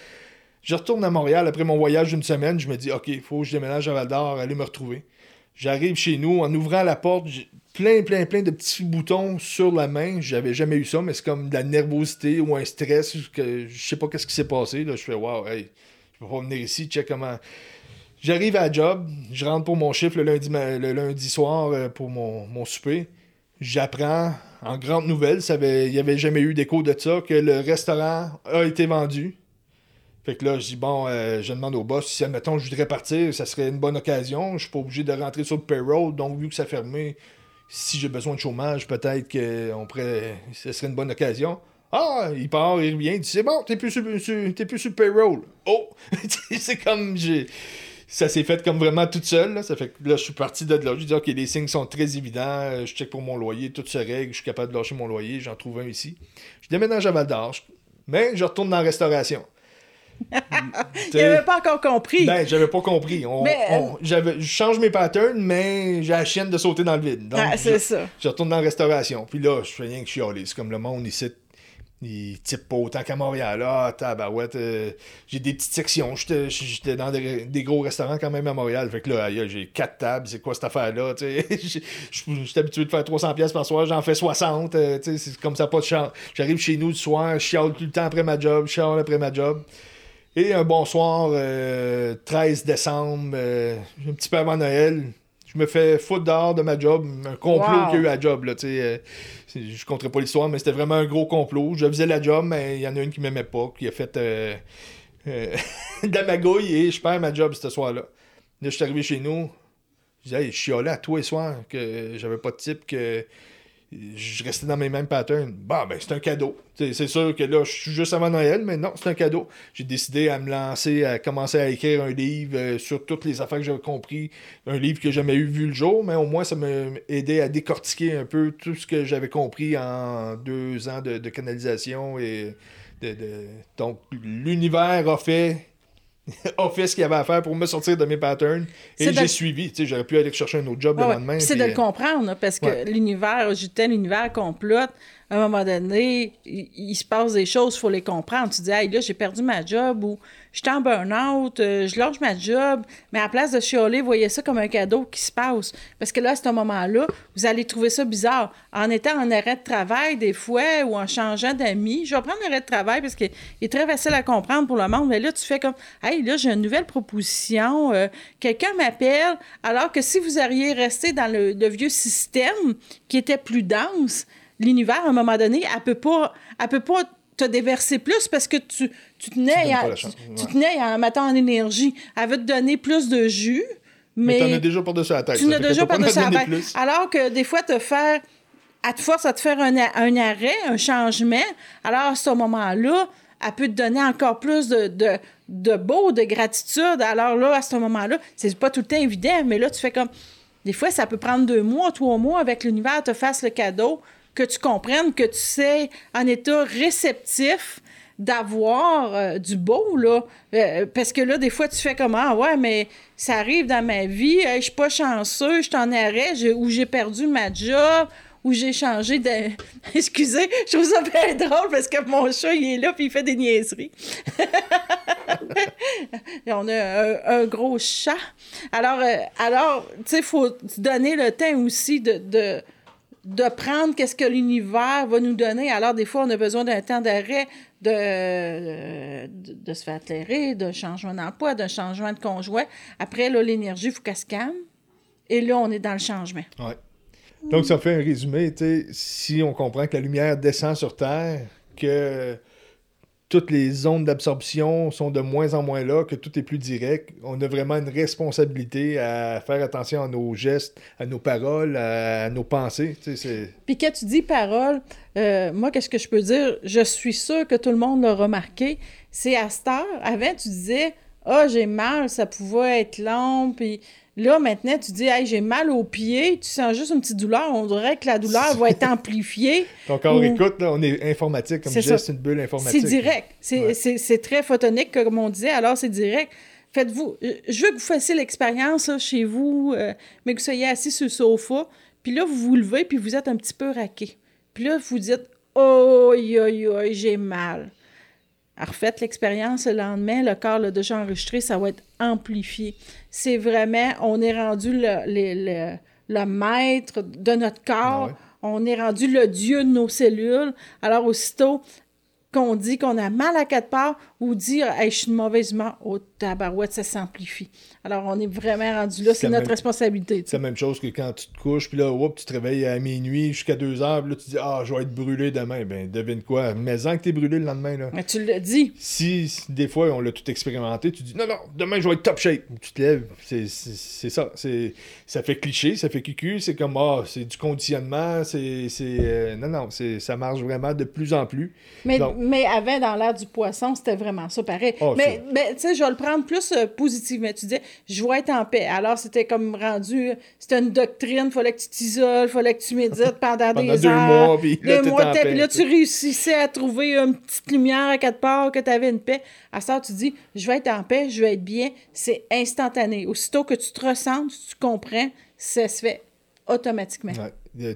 Je retourne à Montréal après mon voyage d'une semaine, je me dis ok, il faut que je déménage à Val d'Or, aller me retrouver. J'arrive chez nous, en ouvrant la porte, plein, plein, plein de petits boutons sur la main. J'avais jamais eu ça, mais c'est comme de la nervosité ou un stress. Que je sais pas qu'est-ce qui s'est passé. Là. Je fais, waouh, hey, je vais pas venir ici, check comment. J'arrive à la job, je rentre pour mon chiffre le lundi, le lundi soir euh, pour mon, mon souper. J'apprends, en grande nouvelle, il n'y avait jamais eu d'écho de ça, que le restaurant a été vendu. Fait que là, je dis, bon, euh, je demande au boss si, admettons, je voudrais partir, ça serait une bonne occasion. Je suis pas obligé de rentrer sur le payroll, donc vu que ça fermé, si j'ai besoin de chômage, peut-être que on ce serait une bonne occasion. Ah, il part, il revient, il dit c'est bon, t'es plus sur, plus sur payroll. Oh, c'est comme j'ai. Ça s'est fait comme vraiment toute seule. Ça fait que là, je suis parti de là. Je dis, OK, les signes sont très évidents. Je check pour mon loyer, tout se règle. Je suis capable de lâcher mon loyer. J'en trouve un ici. Je déménage à Val d'Or. Mais je retourne dans la restauration. Il n'avait pas encore compris. Ben, j'avais pas compris. On, je change mes patterns, mais j'ai la chienne de sauter dans le vide. ah, c'est ça. Je retourne dans la restauration. Puis là, je fais rien que chialer. C'est comme le monde ici. Il type pas autant qu'à Montréal. Ah, tabarouette. Euh, j'ai des petites sections. J'étais dans des, gros restaurants quand même à Montréal. Fait que là, j'ai quatre tables. C'est quoi cette affaire-là? Je suis habitué de faire 300 pièces par soir. J'en fais 60. Euh, c'est comme ça, pas de chance. J'arrive chez nous le soir. Je chiale tout le temps après ma job. Je chiale après ma job. Et un bonsoir, 13 euh, décembre, euh, un petit peu avant Noël, je me fais foutre dehors de ma job, un complot qu'il y a eu à job. Là, euh, je ne compterai pas l'histoire, mais c'était vraiment un gros complot. Je faisais la job, mais il y en a une qui ne m'aimait pas, qui a fait de la magouille et je perds ma job ce soir-là. Là, je suis arrivé chez nous, je disais, je suis allé à tous les soirs, que j'avais pas de type, que je restais dans mes mêmes patterns. Bah, ben, c'est un cadeau. C'est sûr que là, je suis juste avant Noël, mais non, c'est un cadeau. J'ai décidé à me lancer, à commencer à écrire un livre euh, sur toutes les affaires que j'avais compris. Un livre que jamais eu vu le jour, mais au moins, ça m'a aidé à décortiquer un peu tout ce que j'avais compris en deux ans de, canalisation. et de... Donc, l'univers a fait a fait ce qu'il avait à faire pour me sortir de mes patterns et j'ai suivi. J'aurais pu aller chercher un autre job le lendemain. C'est de le comprendre, parce que l'univers, j'étais l'univers complote. À un moment donné, il, se passe des choses, il faut les comprendre. Tu dis, hey, là, j'ai perdu ma job ou je suis en burn-out, euh, je lâche ma job, mais à place de chialer, voyez ça comme un cadeau qui se passe. Parce que là, à ce moment-là, vous allez trouver ça bizarre. En étant en arrêt de travail, des fois, ou en changeant d'amis, je vais prendre l'arrêt de travail parce qu'il est très facile à comprendre pour le monde, mais là, tu fais comme, hey, là, j'ai une nouvelle proposition, euh, quelqu'un m'appelle, alors que si vous auriez resté dans le, vieux système qui était plus dense, l'univers, à un moment donné, elle peut pas, elle peut pas te déverser plus parce que tu, tu tenais, à, tu, tenais en mettant en énergie. Elle veut te donner plus de jus. Mais, tu en as déjà par-dessus la tête. Tu en as déjà par-dessus la tête. Alors que des fois, te faire. Elle te force à te faire un, un arrêt, un changement. Alors, à ce moment-là, elle peut te donner encore plus de, de, de beau, de gratitude. Alors là, à ce moment-là, c'est pas tout le temps évident, mais là, tu fais comme. Des fois, ça peut prendre deux mois, trois mois avec l'univers te fasse le cadeau que tu comprennes, que tu sais en état réceptif d'avoir euh, du beau, là. Euh, parce que là, des fois, tu fais comme Ah ouais, mais ça arrive dans ma vie, je suis pas chanceux, je suis en arrêt, ou j'ai perdu ma job, ou j'ai changé de. Excusez, je trouve ça bien drôle parce que mon chat, il est là puis il fait des niaiseries. on a un, gros chat. Alors, euh, alors tu sais, il faut donner le temps aussi de de prendre qu'est-ce que l'univers va nous donner. Alors, des fois, on a besoin d'un temps d'arrêt, de, de, se faire éclairer, d'un changement d'emploi, d'un changement de conjoint. Après, là, l'énergie, il faut qu'elle se calme. Et là, on est dans le changement. Ouais. Donc, ça fait un résumé. Si on comprend que la lumière descend sur Terre, que toutes les zones d'absorption sont de moins en moins là, que tout est plus direct. On a vraiment une responsabilité à faire attention à nos gestes, à nos paroles, à, nos pensées. Puis quand tu dis paroles, euh, moi, qu'est-ce que je peux dire? Je suis sûre que tout le monde l'a remarqué. C'est à cette heure, avant, tu disais, ah, oh, j'ai mal, ça pouvait être long, puis Là, maintenant, tu dis, hey, j'ai mal aux pieds, tu sens juste une petite douleur, on dirait que la douleur va être amplifiée. Ton corps écoute, là, on est informatique, comme je disais, c'est une bulle informatique. C'est direct. C'est très photonique, comme on disait, alors c'est direct. Faites-vous. Je veux que vous fassiez l'expérience chez vous, euh, mais que vous soyez assis sur le sofa, puis là, vous vous levez, puis vous êtes un petit peu raqué. Puis là, vous dites, oh, j'ai mal. Refaites l'expérience le lendemain, le corps l'a déjà enregistré, ça va être amplifié. C'est vraiment, on est rendu le, le, maître de notre corps, ah on est rendu le dieu de nos cellules. Alors aussitôt, qu'on dit qu'on a mal à quatre parts ou dire hey, je suis de mauvaise humeur, au oh, tabarouette, ça s'amplifie. Alors, on est vraiment rendu là, c'est notre responsabilité. C'est la même chose que quand tu te couches, puis là, tu te réveilles à minuit jusqu'à deux heures, puis là, tu dis ah, je vais être brûlé demain. Ben, devine quoi, mais en que es brûlé le lendemain. Là. Mais tu le dis. Si, des fois, on l'a tout expérimenté, tu dis non, non, demain, je vais être top shape. Tu te lèves, c'est ça. Ça fait cliché, ça fait cucu, c'est comme ah, c'est du conditionnement, c'est. Euh, non, non, ça marche vraiment de plus en plus. Mais mais avant, dans l'air du poisson, c'était vraiment ça, pareil. Ah, mais, mais tu sais, je vais le prendre plus euh, positivement. Tu disais, je vais être en paix. Alors, c'était comme rendu, c'était une doctrine, il fallait que tu t'isoles, il fallait que tu médites pendant, des deux Mois, puis là, deux mois, puis là, tu réussissais à trouver une petite lumière à quatre parts, que tu avais une paix. À ça, tu dis, je vais être en paix, je vais être bien. C'est instantané. Aussitôt que tu te ressens, tu comprends, ça se fait automatiquement.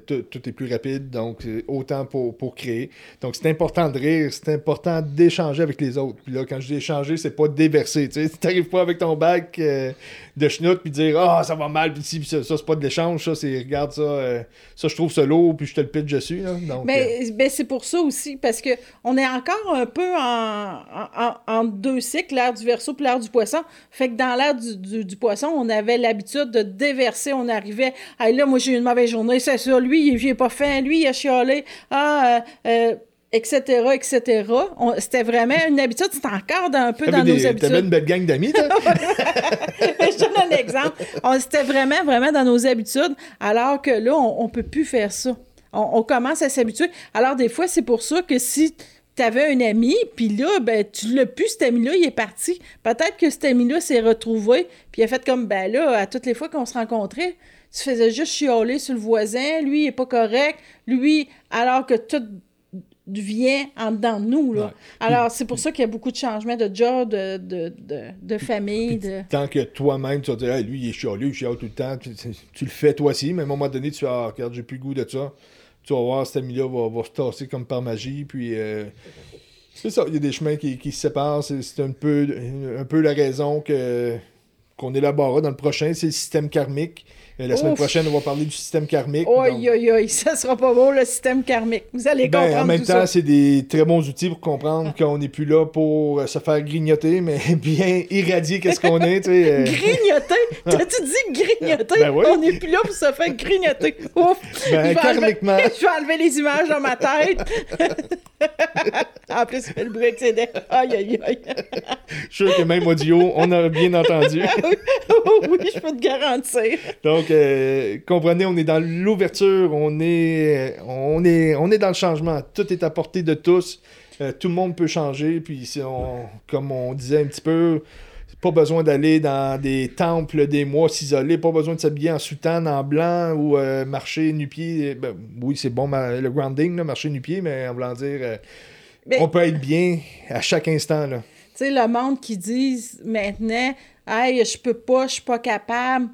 Tout, est plus rapide, donc autant pour, pour créer. Donc c'est important de rire, c'est important d'échanger avec les autres. Puis là, quand je dis échanger, c'est pas déverser. Tu n'arrives pas avec ton bac euh, de schnout puis dire Ah, ça va mal, puis ça, ça c'est pas de l'échange, ça, c'est regarde ça, euh, ça, je trouve ça lourd, puis je te le pitch dessus. Là. Donc, mais, euh, ben, c'est pour ça aussi, parce que on est encore un peu en, en, deux cycles, l'ère du verso puis l'ère du poisson. Fait que dans l'ère du, du, poisson, on avait l'habitude de déverser, on arrivait, ah là, moi j'ai eu une mauvaise journée, c'est lui, il n'est pas fin, lui, il a chialé, ah, euh, etc., euh, etc. C'était vraiment une habitude, c'est encore un peu dans nos habitudes. T'avais une belle gang d'amis, toi? Je donne un exemple. C'était vraiment, vraiment dans nos habitudes, alors que là, on ne peut plus faire ça. On, commence à s'habituer. Alors, des fois, c'est pour ça que si tu avais un ami, puis là, ben, tu l'as plus, cet ami-là, il est parti. Peut-être que cet ami-là s'est retrouvé, puis il a fait comme, ben là, à toutes les fois qu'on se rencontrait, tu faisais juste chialer sur le voisin, lui, il est pas correct, lui, alors que tout vient en dedans de nous. Là. Alors, c'est pour ça qu'il y a beaucoup de changements de job, de, de, de, famille. de... Tant que toi-même, tu vas dire, lui, il est chialé, il chiale tout le temps, tu, le fais toi aussi, mais à un moment donné, tu vas, ah, regarde, j'ai plus le goût de ça. Tu vas voir, cet ami-là va, va, se tasser comme par magie, puis. Euh, c'est ça, il y a des chemins qui, qui se séparent. C'est un peu, un peu la raison que qu'on élaborera dans le prochain, c'est le système karmique. Euh, la semaine prochaine, on va parler du système karmique. Oi, oi, oi, ça sera pas bon, le système karmique. Vous allez ben, comprendre. En même temps, c'est des très bons outils pour comprendre qu'on n'est plus là pour euh, se faire grignoter, mais bien irradier qu'est-ce qu'on est. Tu sais, euh. grignoter? T'as-tu dit grignoter? Ben On n'est plus là pour se faire grignoter. Ouf ben, karmiquement. je vais enlever les images dans ma tête. en plus, le bruit ses dents. Aïe, aïe, aïe. Je suis sûr que même audio, on a bien entendu. oui, je peux te garantir. Donc, euh, comprenez, on est dans l'ouverture, on est, on, est, on est dans le changement. Tout est à portée de tous. Euh, tout le monde peut changer. Puis, si on, comme on disait un petit peu, pas besoin d'aller dans des temples des mois s'isoler, pas besoin de s'habiller en soutane, en blanc ou euh, marcher nu-pied. Ben, oui, c'est bon le grounding, marcher nu-pied, mais en voulant dire, on peut être bien à chaque instant. Tu sais, le monde qui dit maintenant, hey, je peux pas, je suis pas capable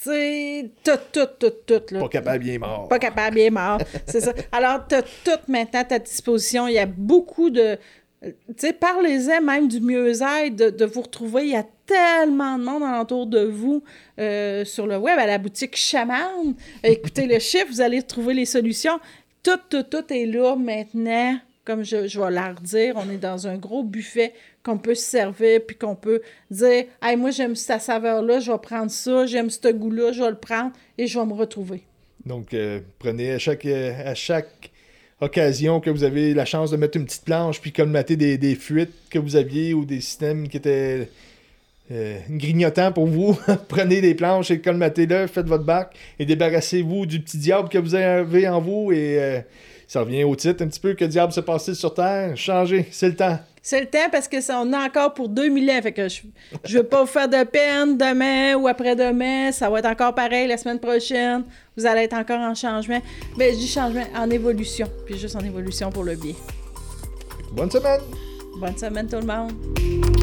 sais, tout, tout, tout, tout. Là. Pas capable, bien mort. Pas capable, bien mort. c'est ça. Alors, tu as tout maintenant à ta disposition. Il y a beaucoup de. Tu sais, parlez-en même du mieux-être, de, de, vous retrouver. Il y a tellement de monde alentour de vous euh, sur le web, à la boutique Chaman. Écoutez le chiffre, vous allez trouver les solutions. Tout, tout, tout est là maintenant comme je, vais leur dire, on est dans un gros buffet qu'on peut se servir, puis qu'on peut dire Hey, moi, j'aime cette saveur-là, je vais prendre ça, j'aime ce goût-là, je vais le prendre et je vais me retrouver. Donc, euh, prenez à chaque, à chaque occasion que vous avez la chance de mettre une petite planche puis colmater des, des fuites que vous aviez ou des systèmes qui étaient euh, grignotants pour vous, prenez des planches et colmatez-le, faites votre bac et débarrassez-vous du petit diable que vous avez en vous euh, ça revient au titre un petit peu que diable se passe sur Terre? Changez, c'est le temps. C'est le temps parce que ça, on a encore pour 2000 ans. Fait que je, je veux pas vous faire de peine demain ou après-demain. Ça va être encore pareil la semaine prochaine. Vous allez être encore en changement. Ben, je dis changement en évolution. Puis juste en évolution pour le bien. Bonne semaine! Bonne semaine tout le monde!